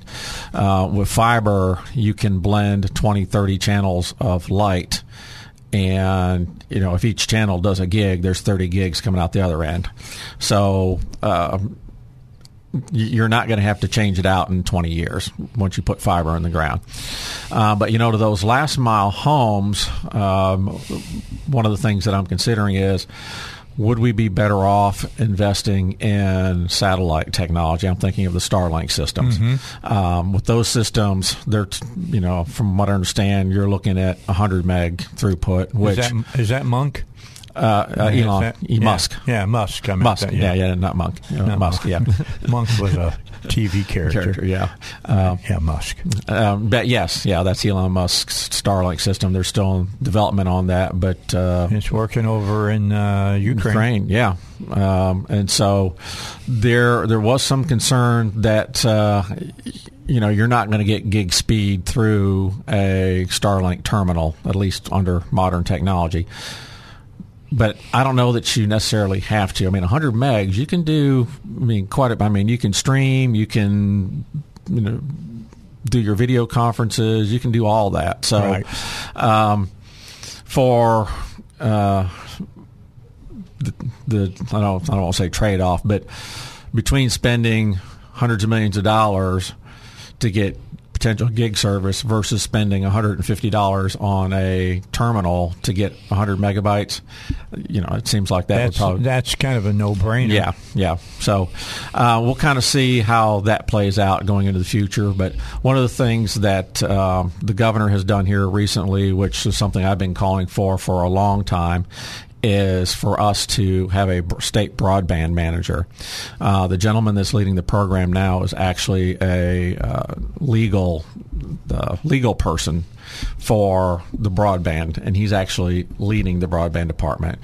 uh, with fiber, you can blend 20, 30 channels of light. And, you know, if each channel does a gig, there's 30 gigs coming out the other end. So, uh, you're not going to have to change it out in 20 years once you put fiber in the ground. Uh, but you know, to those last mile homes, um, one of the things that I'm considering is would we be better off investing in satellite technology? I'm thinking of the Starlink systems. Um, with those systems, they're you know, from what I understand, you're looking at 100 meg throughput, which is, that, is that Monk? Uh, uh, Elon, that- yeah. Musk. Yeah, Musk. I Musk, that, yeah. yeah, not Monk, Not Musk, yeah, Monk was a TV character. character, yeah. Um, Yeah, Musk. Um, but yes, yeah, that's Elon Musk's Starlink system. They're still in development on that, but uh, It's working over in uh, Ukraine. Ukraine, yeah. Um, and so there there was some concern that uh, you know you're not going to get gig speed through a Starlink terminal, at least under modern technology. But I don't know that you necessarily have to. I mean, 100 megs, you can do. I mean, quite. A, I mean, you can stream, you can, you know, do your video conferences, you can do all that. So, Right. um, for uh, the, the I don't I don't want to say trade off, but between spending hundreds of millions of dollars to get potential gig service versus spending $150 on a terminal to get 100 megabytes, you know, it seems like that That's would probably that's kind of a no-brainer. yeah, yeah. So uh, we'll kind of see how that plays out going into the future. But one of the things that um the governor has done here recently, which is something I've been calling for for a long time, is for us to have a state broadband manager. Uh, the gentleman that's leading the program now is actually a uh, legal uh, legal person for the broadband, and he's actually leading the broadband department.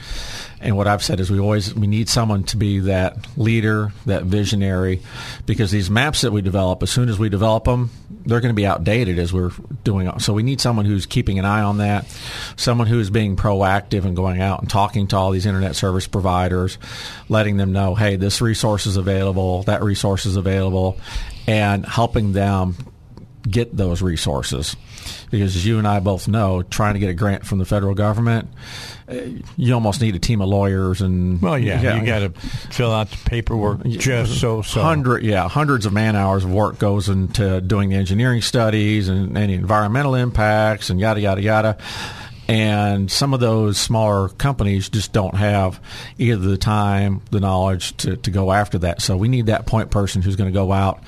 And what I've said is we always we need someone to be that leader, that visionary, because these maps that we develop, as soon as we develop them, they're going to be outdated as we're doing. So we need someone who's keeping an eye on that, someone who is being proactive and going out and talking to all these internet service providers, letting them know, hey, this resource is available, that resource is available, and helping them get those resources. Because as you and I both know, trying to get a grant from the federal government, uh, you almost need a team of lawyers and Well, yeah, you got to fill out the paperwork just so so. hundred yeah hundreds of man hours of work goes into doing the engineering studies and any environmental impacts and yada yada yada. And some of those smaller companies just don't have either the time the knowledge to, to go after that. So we need that point person who's going to go out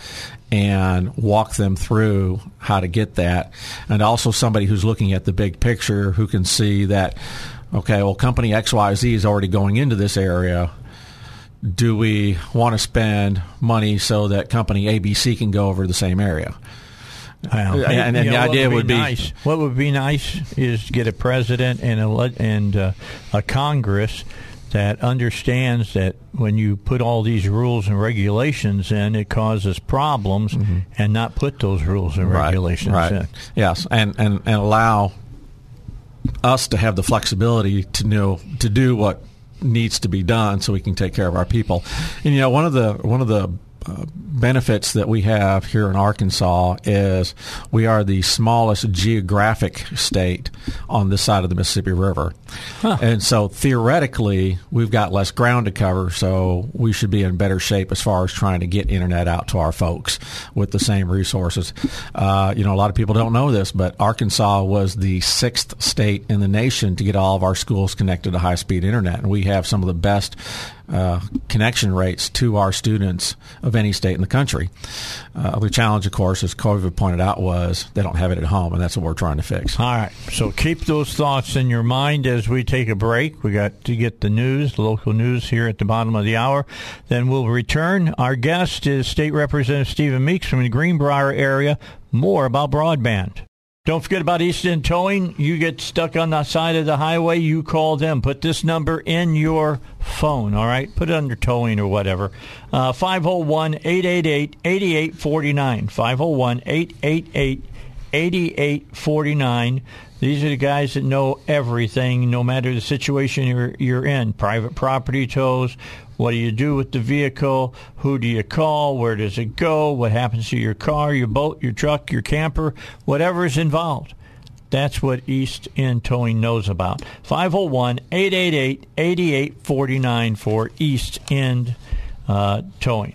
and walk them through how to get that and also somebody who's looking at the big picture who can see that okay well company xyz is already going into this area do we want to spend money so that company ABC can go over the same area? Well, And- and the know, what idea would be- nice. What would be nice is to get a president and a and uh, a Congress that understands that when you put all these rules and regulations in, it causes problems, and not put those rules and regulations Mm-hmm. right. in. Yes, and, and and allow us to have the flexibility to know to do what needs to be done, so we can take care of our people. And you know, one of the one of the uh, benefits that we have here in Arkansas is we are the smallest geographic state on this side of the Mississippi River. Huh. And so theoretically, we've got less ground to cover, so we should be in better shape as far as trying to get internet out to our folks with the same resources. Uh, you know, a lot of people don't know this, but Arkansas was the sixth state in the nation to get all of our schools connected to high speed internet. And we have some of the best uh, connection rates to our students of any state in the country. Uh, the challenge, of course, as COVID pointed out, was they don't have it at home, and that's what we're trying to fix. All right. So keep those thoughts in your mind as we take a break. We got to get the news, the local news here at the bottom of the hour. Then we'll return. Our guest is State Representative Stephen Meeks from the Greenbrier area. More about broadband. Don't forget about East End Towing. You get stuck on the side of the highway, you call them. Put this number in your phone, all right? Put it under towing or whatever. Uh, 501 888 8849. 501 888 8849. These are the guys that know everything, no matter the situation you're, you're in. Private property tows, what do you do with the vehicle? Who do you call? Where does it go? What happens to your car, your boat, your truck, your camper, whatever is involved? That's what East End Towing knows about. 501 888 8849 for East End uh, Towing.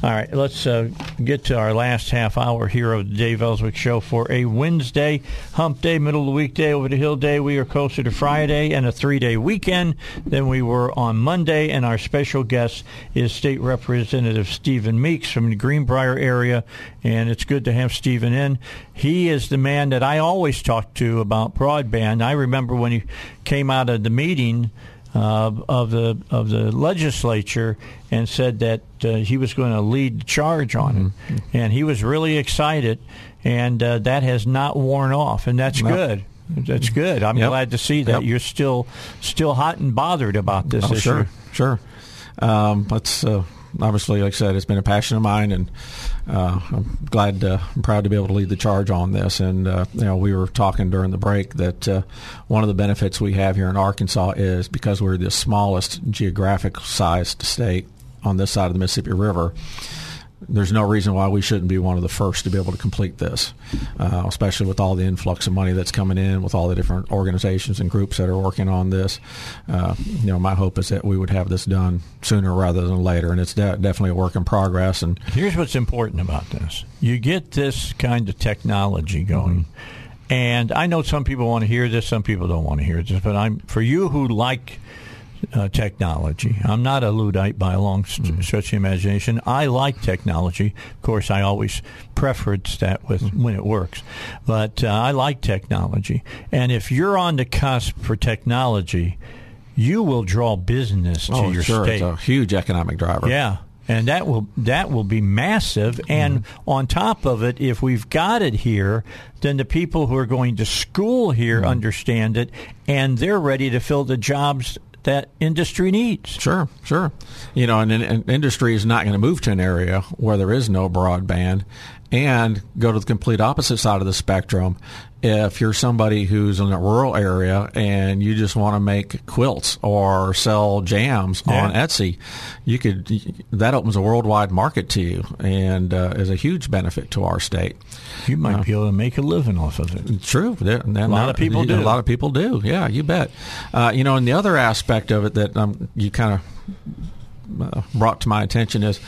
All right, let's uh, get to our last half hour here of the Dave Elswick Show for a Wednesday, hump day, middle of the weekday, over the hill day. We are closer to Friday and a three day weekend than we were on Monday. And our special guest is State Representative Stephen Meeks from the Greenbrier area. And it's good to have Stephen in. He is the man that I always talk to about broadband. I remember when he came out of the meeting uh, of the of the legislature and said that uh, he was going to lead the charge on mm-hmm. it, and he was really excited, and uh, that has not worn off, and that's no. good. That's good. I'm yep. glad to see that yep. you're still still hot and bothered about this oh, issue. Sure, sure. Um, let's uh, obviously, like I said, it's been a passion of mine, and uh, I'm glad, uh, I'm proud to be able to lead the charge on this. And uh, you know, we were talking during the break that uh, one of the benefits we have here in Arkansas is because we're the smallest geographic sized state on this side of the Mississippi River there's no reason why we shouldn't be one of the first to be able to complete this, uh, especially with all the influx of money that's coming in, with all the different organizations and groups that are working on this. Uh, you know, my hope is that we would have this done sooner rather than later, and it's de- definitely a work in progress. And here's what's important about this: you get this kind of technology going. Mm-hmm. And I know some people want to hear this, some people don't want to hear this, but I'm for you who like uh, technology. I'm not a Luddite by a long st- mm. stretch of imagination. I like technology. Of course, I always preference that with mm. when it works. But uh, I like technology. And if you're on the cusp for technology, you will draw business to oh, your sure. state. It's a huge economic driver. Yeah. And that will that will be massive. And mm on top of it, if we've got it here, then the people who are going to school here mm understand it, and they're ready to fill the jobs that industry needs. Sure, sure. You know, and, industry is not going to move to an area where there is no broadband and go to the complete opposite side of the spectrum if you're somebody who's in a rural area and you just want to make quilts or sell jams yeah. on Etsy, you could that opens a worldwide market to you and uh, is a huge benefit to our state. You might uh, be able to make a living off of it. True, a lot of people do. A lot of people do. Yeah, you bet. Uh, you know, and the other aspect of it that um, you kind of uh, brought to my attention is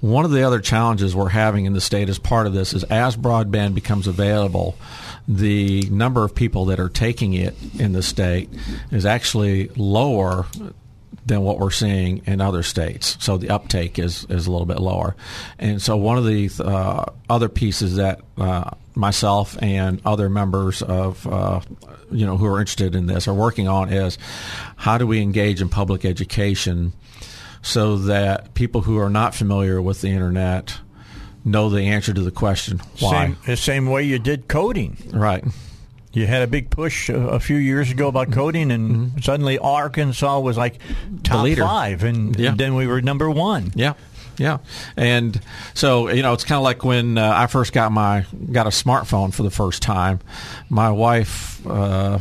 one of the other challenges we're having in the state as part of this is as broadband becomes available the number of people that are taking it in the state is actually lower than what we're seeing in other states. So the uptake is, is a little bit lower. And so one of the uh, other pieces that uh, myself and other members of uh, you know who are interested in this are working on is how do we engage in public education so that people who are not familiar with the internet know the answer to the question why. Same, the same way you did coding. Right. You had a big push a, a few years ago about coding, and mm-hmm. suddenly Arkansas was like top five, and, yeah. and then we were number one. Yeah. Yeah, and so you know, it's kind of like when uh, I first got my got a smartphone for the first time. My wife, uh,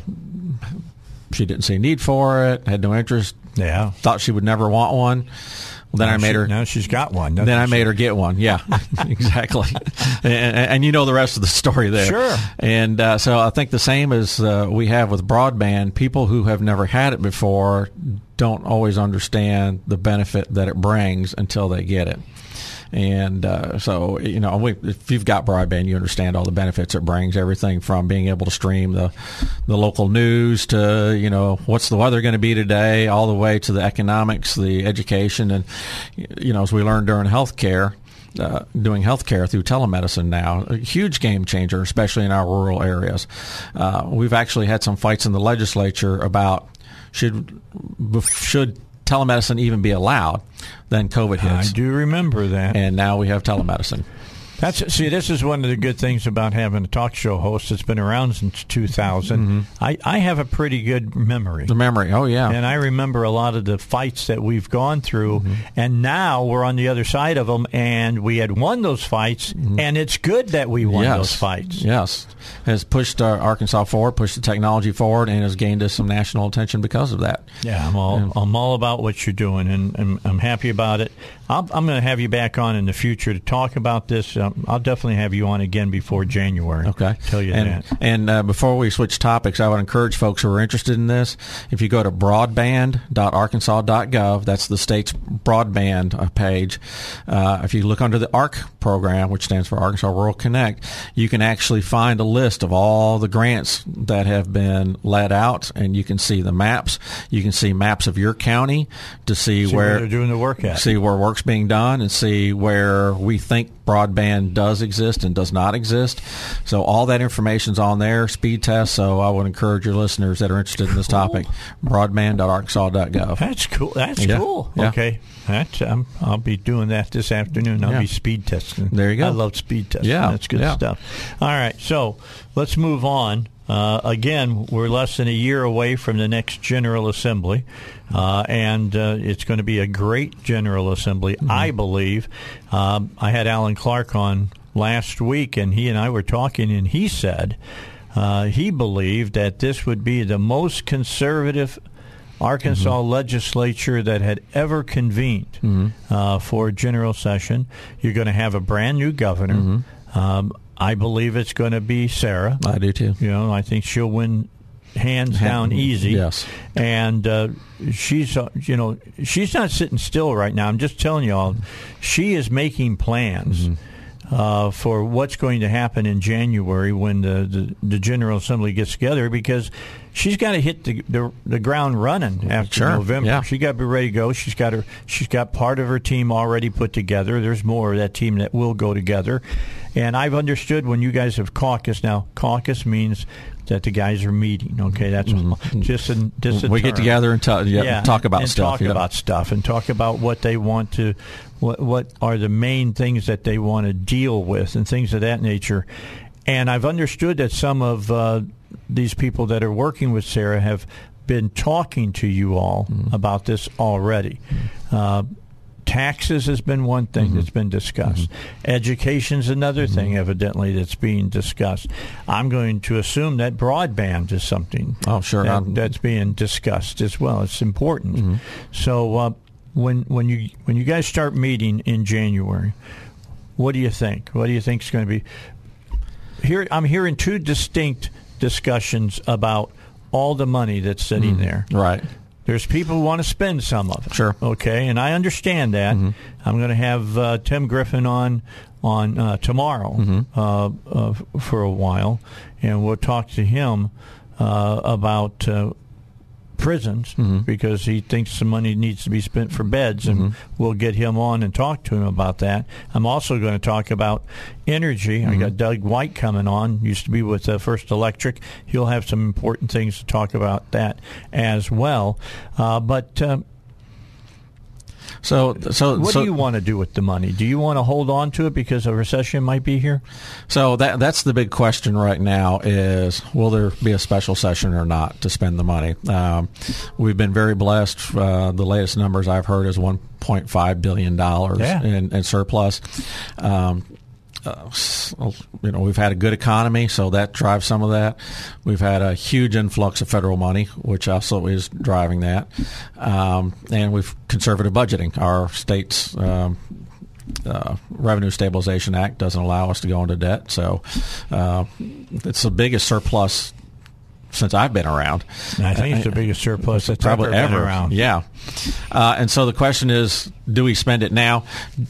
she didn't see need for it, had no interest. Yeah, thought she would never want one. Well, then Now I made she- her. Now she's got one. Then I made her get one. Yeah, exactly. and, and you know the rest of the story there. Sure. And uh, so I think the same as uh, we have with broadband, people who have never had it before don't always understand the benefit that it brings until they get it. And uh, so, you know, we, if you've got broadband, you understand all the benefits it brings. Everything from being able to stream the the local news to you know what's the weather going to be today, all the way to the economics, the education, and you know, as we learned during healthcare, uh, doing healthcare through telemedicine now, a huge game changer, especially in our rural areas. Uh, we've actually had some fights in the legislature about should should telemedicine even be allowed. Then COVID hits. I do remember that. and now we have telemedicine. That's see. This is one of the good things about having a talk show host that's been around since 2000. I, I have a pretty good memory. The memory, oh yeah, And I remember a lot of the fights that we've gone through, Mm-hmm. and now we're on the other side of them, and we had won those fights, and it's good that we won Mm-hmm. yes. those fights. Yes, has pushed uh, Arkansas forward, pushed the technology forward, and has gained us some national attention because of that. Yeah, I'm all I'm all about what you're doing, and, and I'm happy about it. I'll, I'm going to have you back on in the future to talk about this. Um, I'll definitely have you on again before January. Okay. tell you and, that. And uh, before we switch topics, I would encourage folks who are interested in this, if you go to broadband.arkansas.gov, that's the state's broadband uh, page. Uh, if you look under the ARC program, which stands for Arkansas Rural Connect, you can actually find a list of all the grants that have been let out, and you can see the maps. You can see maps of your county to see, See where where they're doing the work at. see where work's being done and see where we think broadband does exist and does not exist. So all that information's on there, speed test. So I would encourage your listeners that are interested in this topic, broadband.arkansas.gov. That's cool. That's Yeah. cool. Yeah. Okay, that's um, I'll be doing that this afternoon. I'll Yeah. be speed testing. There you go. I love speed testing. Yeah, that's good yeah. stuff. All right, so let's move on. Uh, again, we're less than a year away from the next General Assembly, uh, and uh, it's going to be a great General Assembly, Mm-hmm. I believe. Um, I had Alan Clark on last week, and he and I were talking, and he said uh, he believed that this would be the most conservative Arkansas Mm-hmm. legislature that had ever convened uh, for a general session. You're going to have a brand new governor. Mm-hmm. Um, I believe it's going to be Sarah. I do too. You know, I think she'll win hands down easy. yes. And uh, she's, uh, you know, she's not sitting still right now. I'm just telling you all, she is making plans. Uh, for what's going to happen in January when the, the, the General Assembly gets together because she's got to hit the, the the ground running after Sure, November. yeah. She got to be ready to go. She's got her she's got part of her team already put together. There's more of that team that will go together. And I've understood when you guys have caucus now, caucus means that the guys are meeting. Okay, that's just a, just a Mm-hmm. we get together and ta- yeah, talk about and stuff. Talk yeah. about stuff and talk about what they want to, what what are the main things that they want to deal with and things of that nature. And I've understood that some of uh, these people that are working with Sarah have been talking to you all Mm-hmm. about this already. Uh, taxes has been one thing Mm-hmm. that's been discussed. Education's another thing, evidently, that's being discussed. I'm going to assume that broadband is something. Oh, sure. that- that's being discussed as well. It's important. Mm-hmm. So uh, when when you when you guys start meeting in January, what do you think? What do you think is going to be? Here, I'm hearing two distinct discussions about all the money that's sitting there. Right. There's people who want to spend some of it. Sure. Okay, and I understand that. I'm going to have uh, Tim Griffin on on uh, tomorrow uh, uh, for a while, and we'll talk to him uh, about prisons because he thinks some money needs to be spent for beds, and we'll get him on and talk to him about that. I'm also going to talk about energy. I got Doug White coming on, used to be with uh, First Electric. He'll have some important things to talk about that as well. Uh, but uh, So, so, what so, do you want to do with the money? Do you want to hold on to it because a recession might be here? So that that's the big question right now: is will there be a special session or not to spend the money? Um, we've been very blessed. Uh, the latest numbers I've heard is 1.5 billion dollars Yeah. in, in surplus. Um, uh, you know, we've had a good economy, so that drives some of that. We've had a huge influx of federal money, which also is driving that. Um, and we've conservative budgeting. Our state's um, uh, Revenue Stabilization Act doesn't allow us to go into debt, so uh, it's the biggest surplus since I've been around. I think it's the biggest surplus that's probably ever, ever been around. Yeah, uh, and so the question is, do we spend it now?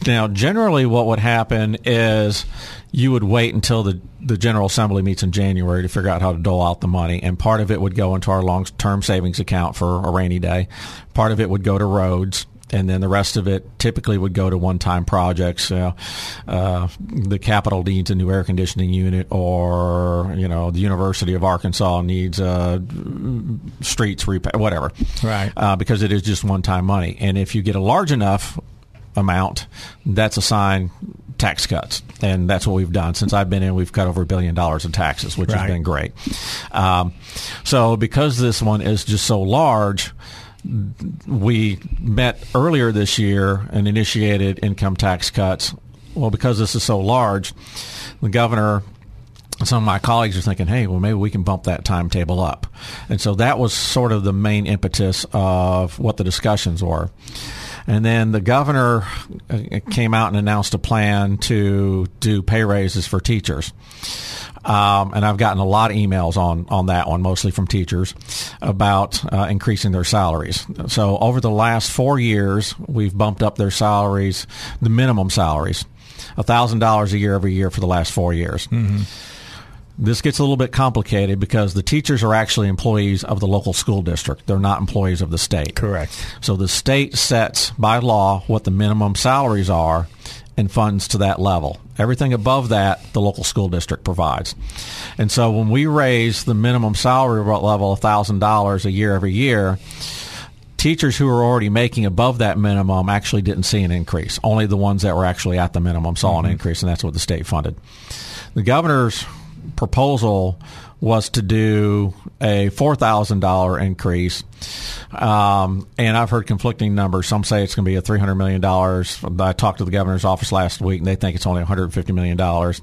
Now, generally, what would happen is you would wait until the the General Assembly meets in January to figure out how to dole out the money, and part of it would go into our long term savings account for a rainy day. Part of it would go to roads and then the rest of it typically would go to one-time projects. Uh, uh, the Capitol needs a new air conditioning unit, or you know, the University of Arkansas needs uh, streets repair, whatever. Right. Uh, because it is just one-time money, and if you get a large enough amount, that's a sign tax cuts, and that's what we've done since I've been in. We've cut over a billion dollars in taxes, which Right. has been great. Um, so because this one is just so large, we met earlier this year and initiated income tax cuts. Well, because this is so large, the governor some of my colleagues are thinking, hey, well, maybe we can bump that timetable up. And so that was sort of the main impetus of what the discussions were. And then the governor uh, came out and announced a plan to do pay raises for teachers. Um, and I've gotten a lot of emails on, on that one, mostly from teachers, about uh, increasing their salaries. So over the last four years, we've bumped up their salaries, the minimum salaries, $1,000 a year every year for the last four years. This gets a little bit complicated because the teachers are actually employees of the local school district. They're not employees of the state. Correct. So the state sets by law what the minimum salaries are and funds to that level. Everything above that, the local school district provides. And so when we raise the minimum salary level $1,000 a year every year, teachers who are already making above that minimum actually didn't see an increase. Only the ones that were actually at the minimum saw an mm-hmm. increase, and that's what the state funded. The governor's proposal was to do a four thousand dollar increase, um, and I've heard conflicting numbers. Some say it's going to be a three hundred million dollars. I talked to the governor's office last week, and they think it's only one hundred fifty million dollars.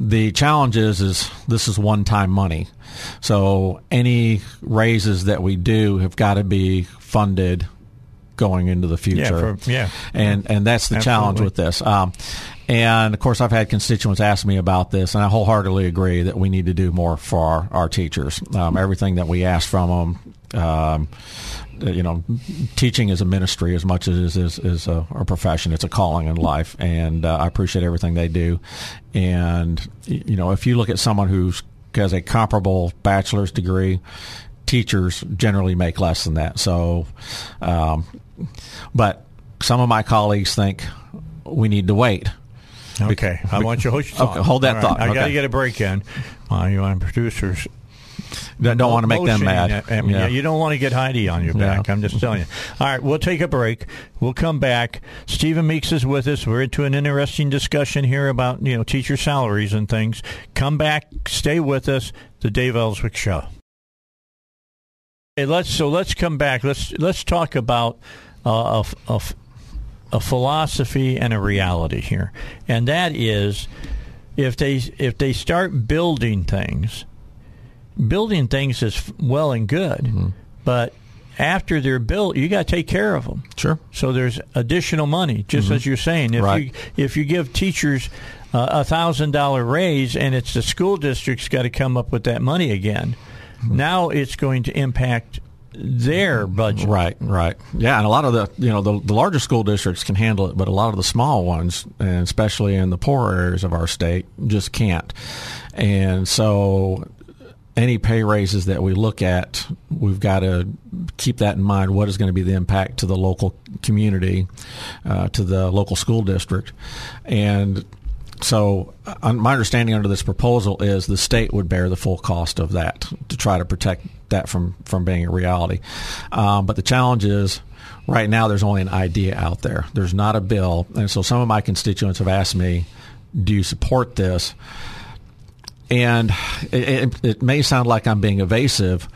The challenge is, is this is one time money, so any raises that we do have got to be funded going into the future. Yeah, for- yeah. and and that's the challenge with this. Um, and of course, I've had constituents ask me about this, and I wholeheartedly agree that we need to do more for our, our teachers. Um, everything that we ask from them, um, you know, teaching is a ministry as much as it is, is a, a profession. It's a calling in life, and uh, I appreciate everything they do. And you know, if you look at someone who's has a comparable bachelor's degree, teachers generally make less than that. So, um, but some of my colleagues think we need to wait. Okay, I want you to hold your thought. Okay, hold that All thought. I got to get a break in. Uh, you want producers Don't, don't want to make them mad. I mean, yeah, you don't want to get Heidi on your Yeah. back. I'm just telling you. All right, we'll take a break. We'll come back. Stephen Meeks is with us. We're into an interesting discussion here about you know teacher salaries and things. Come back. Stay with us. The Dave Elswick Show. Hey, let's so let's come back. Let's let's talk about uh, a, a a philosophy and a reality here, and that is if they if they start building things, building things is well and good, mm-hmm. but after they're built, you got to take care of them. Sure. So there's additional money, just mm-hmm. as you're saying. If Right. you if you give teachers uh, a thousand dollar raise and it's the school district's got to come up with that money again, mm-hmm. now it's going to impact their budget. Right, right. Yeah, and a lot of the you know the, the larger school districts can handle it, but a lot of the small ones, and especially in the poorer areas of our state, just can't. And so, any pay raises that we look at, we've got to keep that in mind. What is going to be the impact to the local community, uh, to the local school district, and so, uh, my understanding under this proposal is the state would bear the full cost of that to try to protect that from, from being a reality. Um, but the challenge is, right now, there's only an idea out there. There's not a bill. And so, some of my constituents have asked me, do you support this? And it, it, it may sound like I'm being evasive,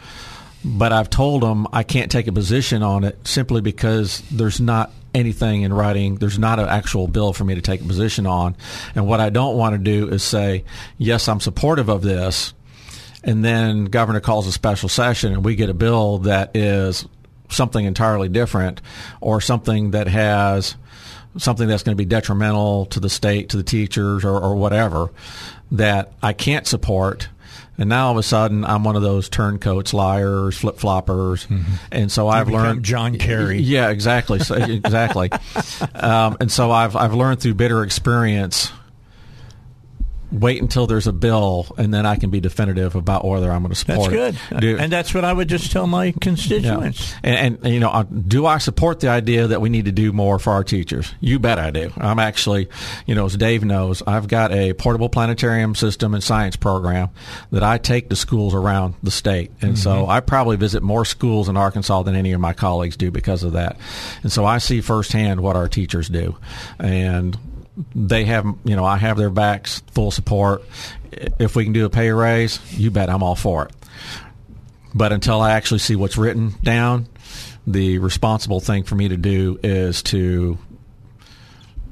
but I've told them I can't take a position on it simply because there's not anything in writing. There's not an actual bill for me to take a position on. And what I don't want to do is say, yes, I'm supportive of this. And then governor calls a special session and we get a bill that is something entirely different or something that has something that's going to be detrimental to the state, to the teachers, or, or whatever that I can't support. And now all of a sudden, I'm one of those turncoats, liars, flip floppers, mm-hmm. and so I've learned John Kerry. Yeah, exactly, so, exactly. um, and so I've I've learned through bitter experience wait until there's a bill and then I can be definitive about whether I'm going to support that's it. That's good. and that's what I would just tell my constituents. Yeah. And, and, you know, do I support the idea that we need to do more for our teachers? You bet I do. I'm actually, you know, as Dave knows, I've got a portable planetarium system and science program that I take to schools around the state. And mm-hmm. so I probably visit more schools in Arkansas than any of my colleagues do because of that. And so I see firsthand what our teachers do. And they have, you know, I have their backs, full support. If we can do a pay raise, you bet I'm all for it. But until I actually see what's written down, the responsible thing for me to do is to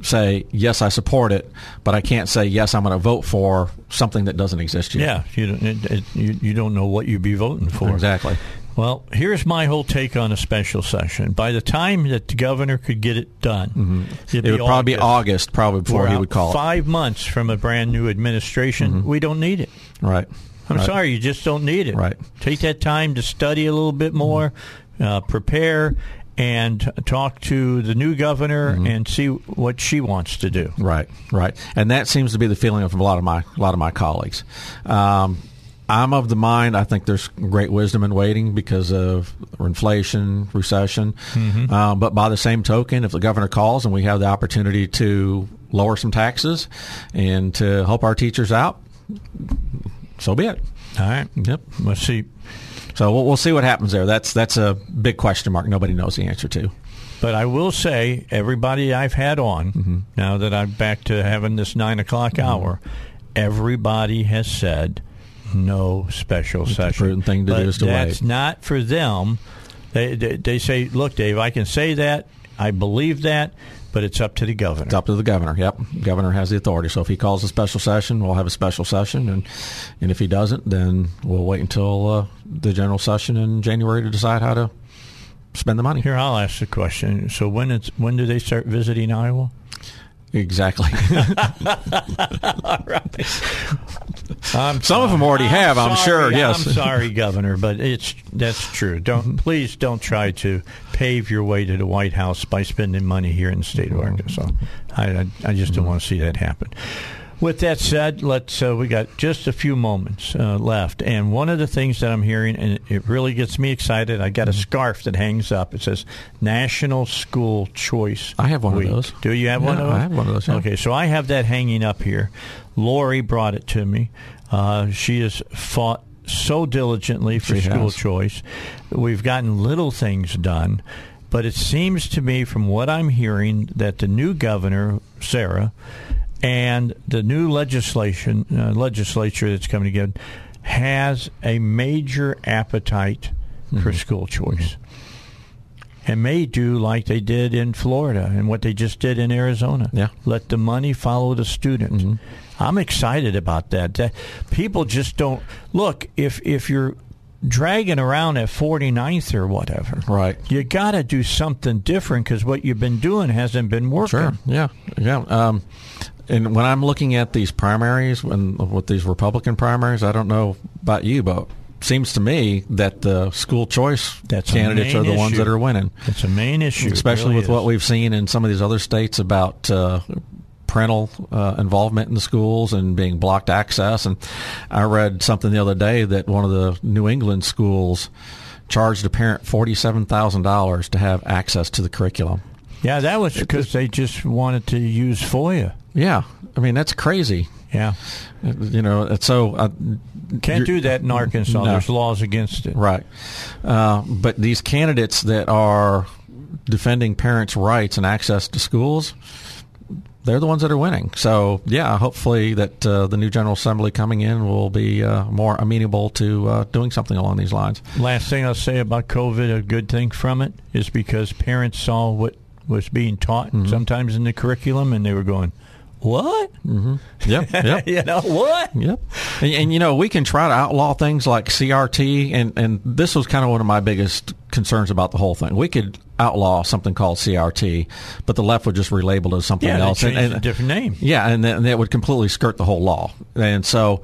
say yes, I support it, but I can't say yes, I'm going to vote for something that doesn't exist yet. Yeah, you don't, it, it, you, you don't know what you'd be voting for. Exactly. Well, here's my whole take on a special session. By the time that the governor could get it done, mm-hmm. it would probably August. be August, probably before We're he would call five it. Five months from a brand new administration, mm-hmm. we don't need it. Right. I'm right. sorry, you just don't need it. Right. Take that time to study a little bit more, mm-hmm. uh, prepare, and talk to the new governor mm-hmm. and see what she wants to do. Right, right, and that seems to be the feeling of a lot of my a lot of my colleagues. Um, I'm of the mind I think there's great wisdom in waiting because of inflation, recession. Mm-hmm. Um, but by the same token, if the governor calls and we have the opportunity to lower some taxes and to help our teachers out, so be it. All right. Yep. Let's see. So we'll, we'll see what happens there. That's that's a big question mark. Nobody knows the answer to. But I will say, everybody I've had on, mm-hmm. now that I'm back to having this nine o'clock mm-hmm. hour, everybody has said no special it's session. thing to but do is to that's wait. not for them. They, they, they say, look, Dave, I can say that. I believe that, but it's up to the governor. It's up to the governor. Yep, governor has the authority. So if he calls a special session, we'll have a special session, and and if he doesn't, then we'll wait until uh, the general session in January to decide how to spend the money. Here, I'll ask the question. So when it's when do they start visiting Iowa? Exactly. All right. I'm Some of them already I'm have, I'm sure. Yes. I'm sorry, Governor, but it's that's true. Don't please don't try to pave your way to the White House by spending money here in the state of Arkansas. I I, I just don't want to see that happen. With that said, let's uh, we got just a few moments uh, left, and one of the things that I'm hearing, and it really gets me excited. I got a scarf that hangs up. It says National School Choice. I have one Week. of those. Do you have one of those? I have one of those. Yeah. Okay, so I have that hanging up here. Lori brought it to me. Uh, she has fought so diligently for she school has. choice. We've gotten little things done. But it seems to me, from what I'm hearing, that the new governor, Sarah, and the new legislation uh, legislature that's coming together has a major appetite mm-hmm. for school choice. And may do like they did in Florida and what they just did in Arizona. Yeah. Let the money follow the student. Mm-hmm. I'm excited about that. that. People just don't look if if you're dragging around at 49th or whatever. Right. You got to do something different because what you've been doing hasn't been working. Sure. Yeah. Yeah. Um, and when I'm looking at these primaries, when with these Republican primaries, I don't know about you, but seems to me that the school choice That's candidates are the issue. ones that are winning. It's a main issue, especially really with is. what we've seen in some of these other states about. Uh, parental uh, involvement in the schools and being blocked access and I read something the other day that one of the New England schools charged a parent $47,000 to have access to the curriculum. Yeah, that was because they just wanted to use FOIA. Yeah, I mean that's crazy. Yeah, you know, so uh, can't do that in Arkansas. No. There's laws against it. Right, uh, but these candidates that are defending parents' rights and access to schools, they're the ones that are winning. So yeah, hopefully that uh, the new General Assembly coming in will be uh, more amenable to uh, doing something along these lines. Last thing I'll say about COVID, a good thing from it is because parents saw what was being taught sometimes in the curriculum, and they were going, "What? Mm-hmm. Yep, yep. you know what?" Yep. And, and, you know, we can try to outlaw things like CRT, and, and this was kind of one of my biggest concerns about the whole thing. We could outlaw something called CRT, but the left would just relabel it as something Yeah, else. changed a different name. Yeah, and then it would completely skirt the whole law. And so,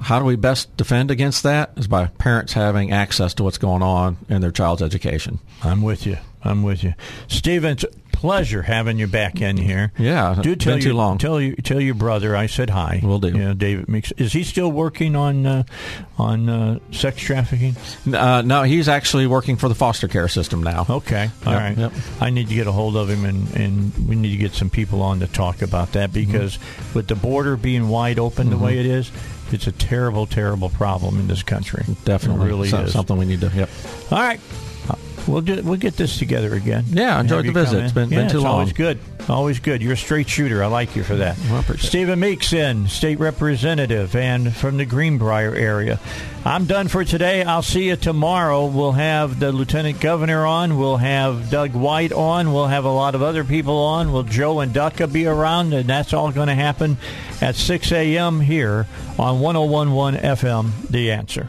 how do we best defend against that? Is by parents having access to what's going on in their child's education. I'm with you. I'm with you, Stephen. Pleasure having you back in here. Yeah, do tell been your, too long. Tell you, tell your brother I said hi. Will do. You know, David. Is he still working on uh, on uh, sex trafficking? Uh, no, he's actually working for the foster care system now. Okay, all Yep, right. yep. I need to get a hold of him, and, and we need to get some people on to talk about that Mm-hmm. because with the border being wide open the way it is, it's a terrible, terrible problem in this country. Definitely, it really So- is. something we need to. Yep. All right. We'll do, we'll get this together again. Yeah, I enjoyed the visit. It's been- been Yeah, too it's Always long. good. Always good. You're a straight shooter. I like you for that. Well. Stephen Meeks in, state representative, and from the Greenbrier area. I'm done for today. I'll see you tomorrow. We'll have the lieutenant governor on. We'll have Doug White on. We'll have a lot of other people on. Will Joe and Ducka be around? And that's all going to happen at 6 a.m. here on 1011 FM. The answer.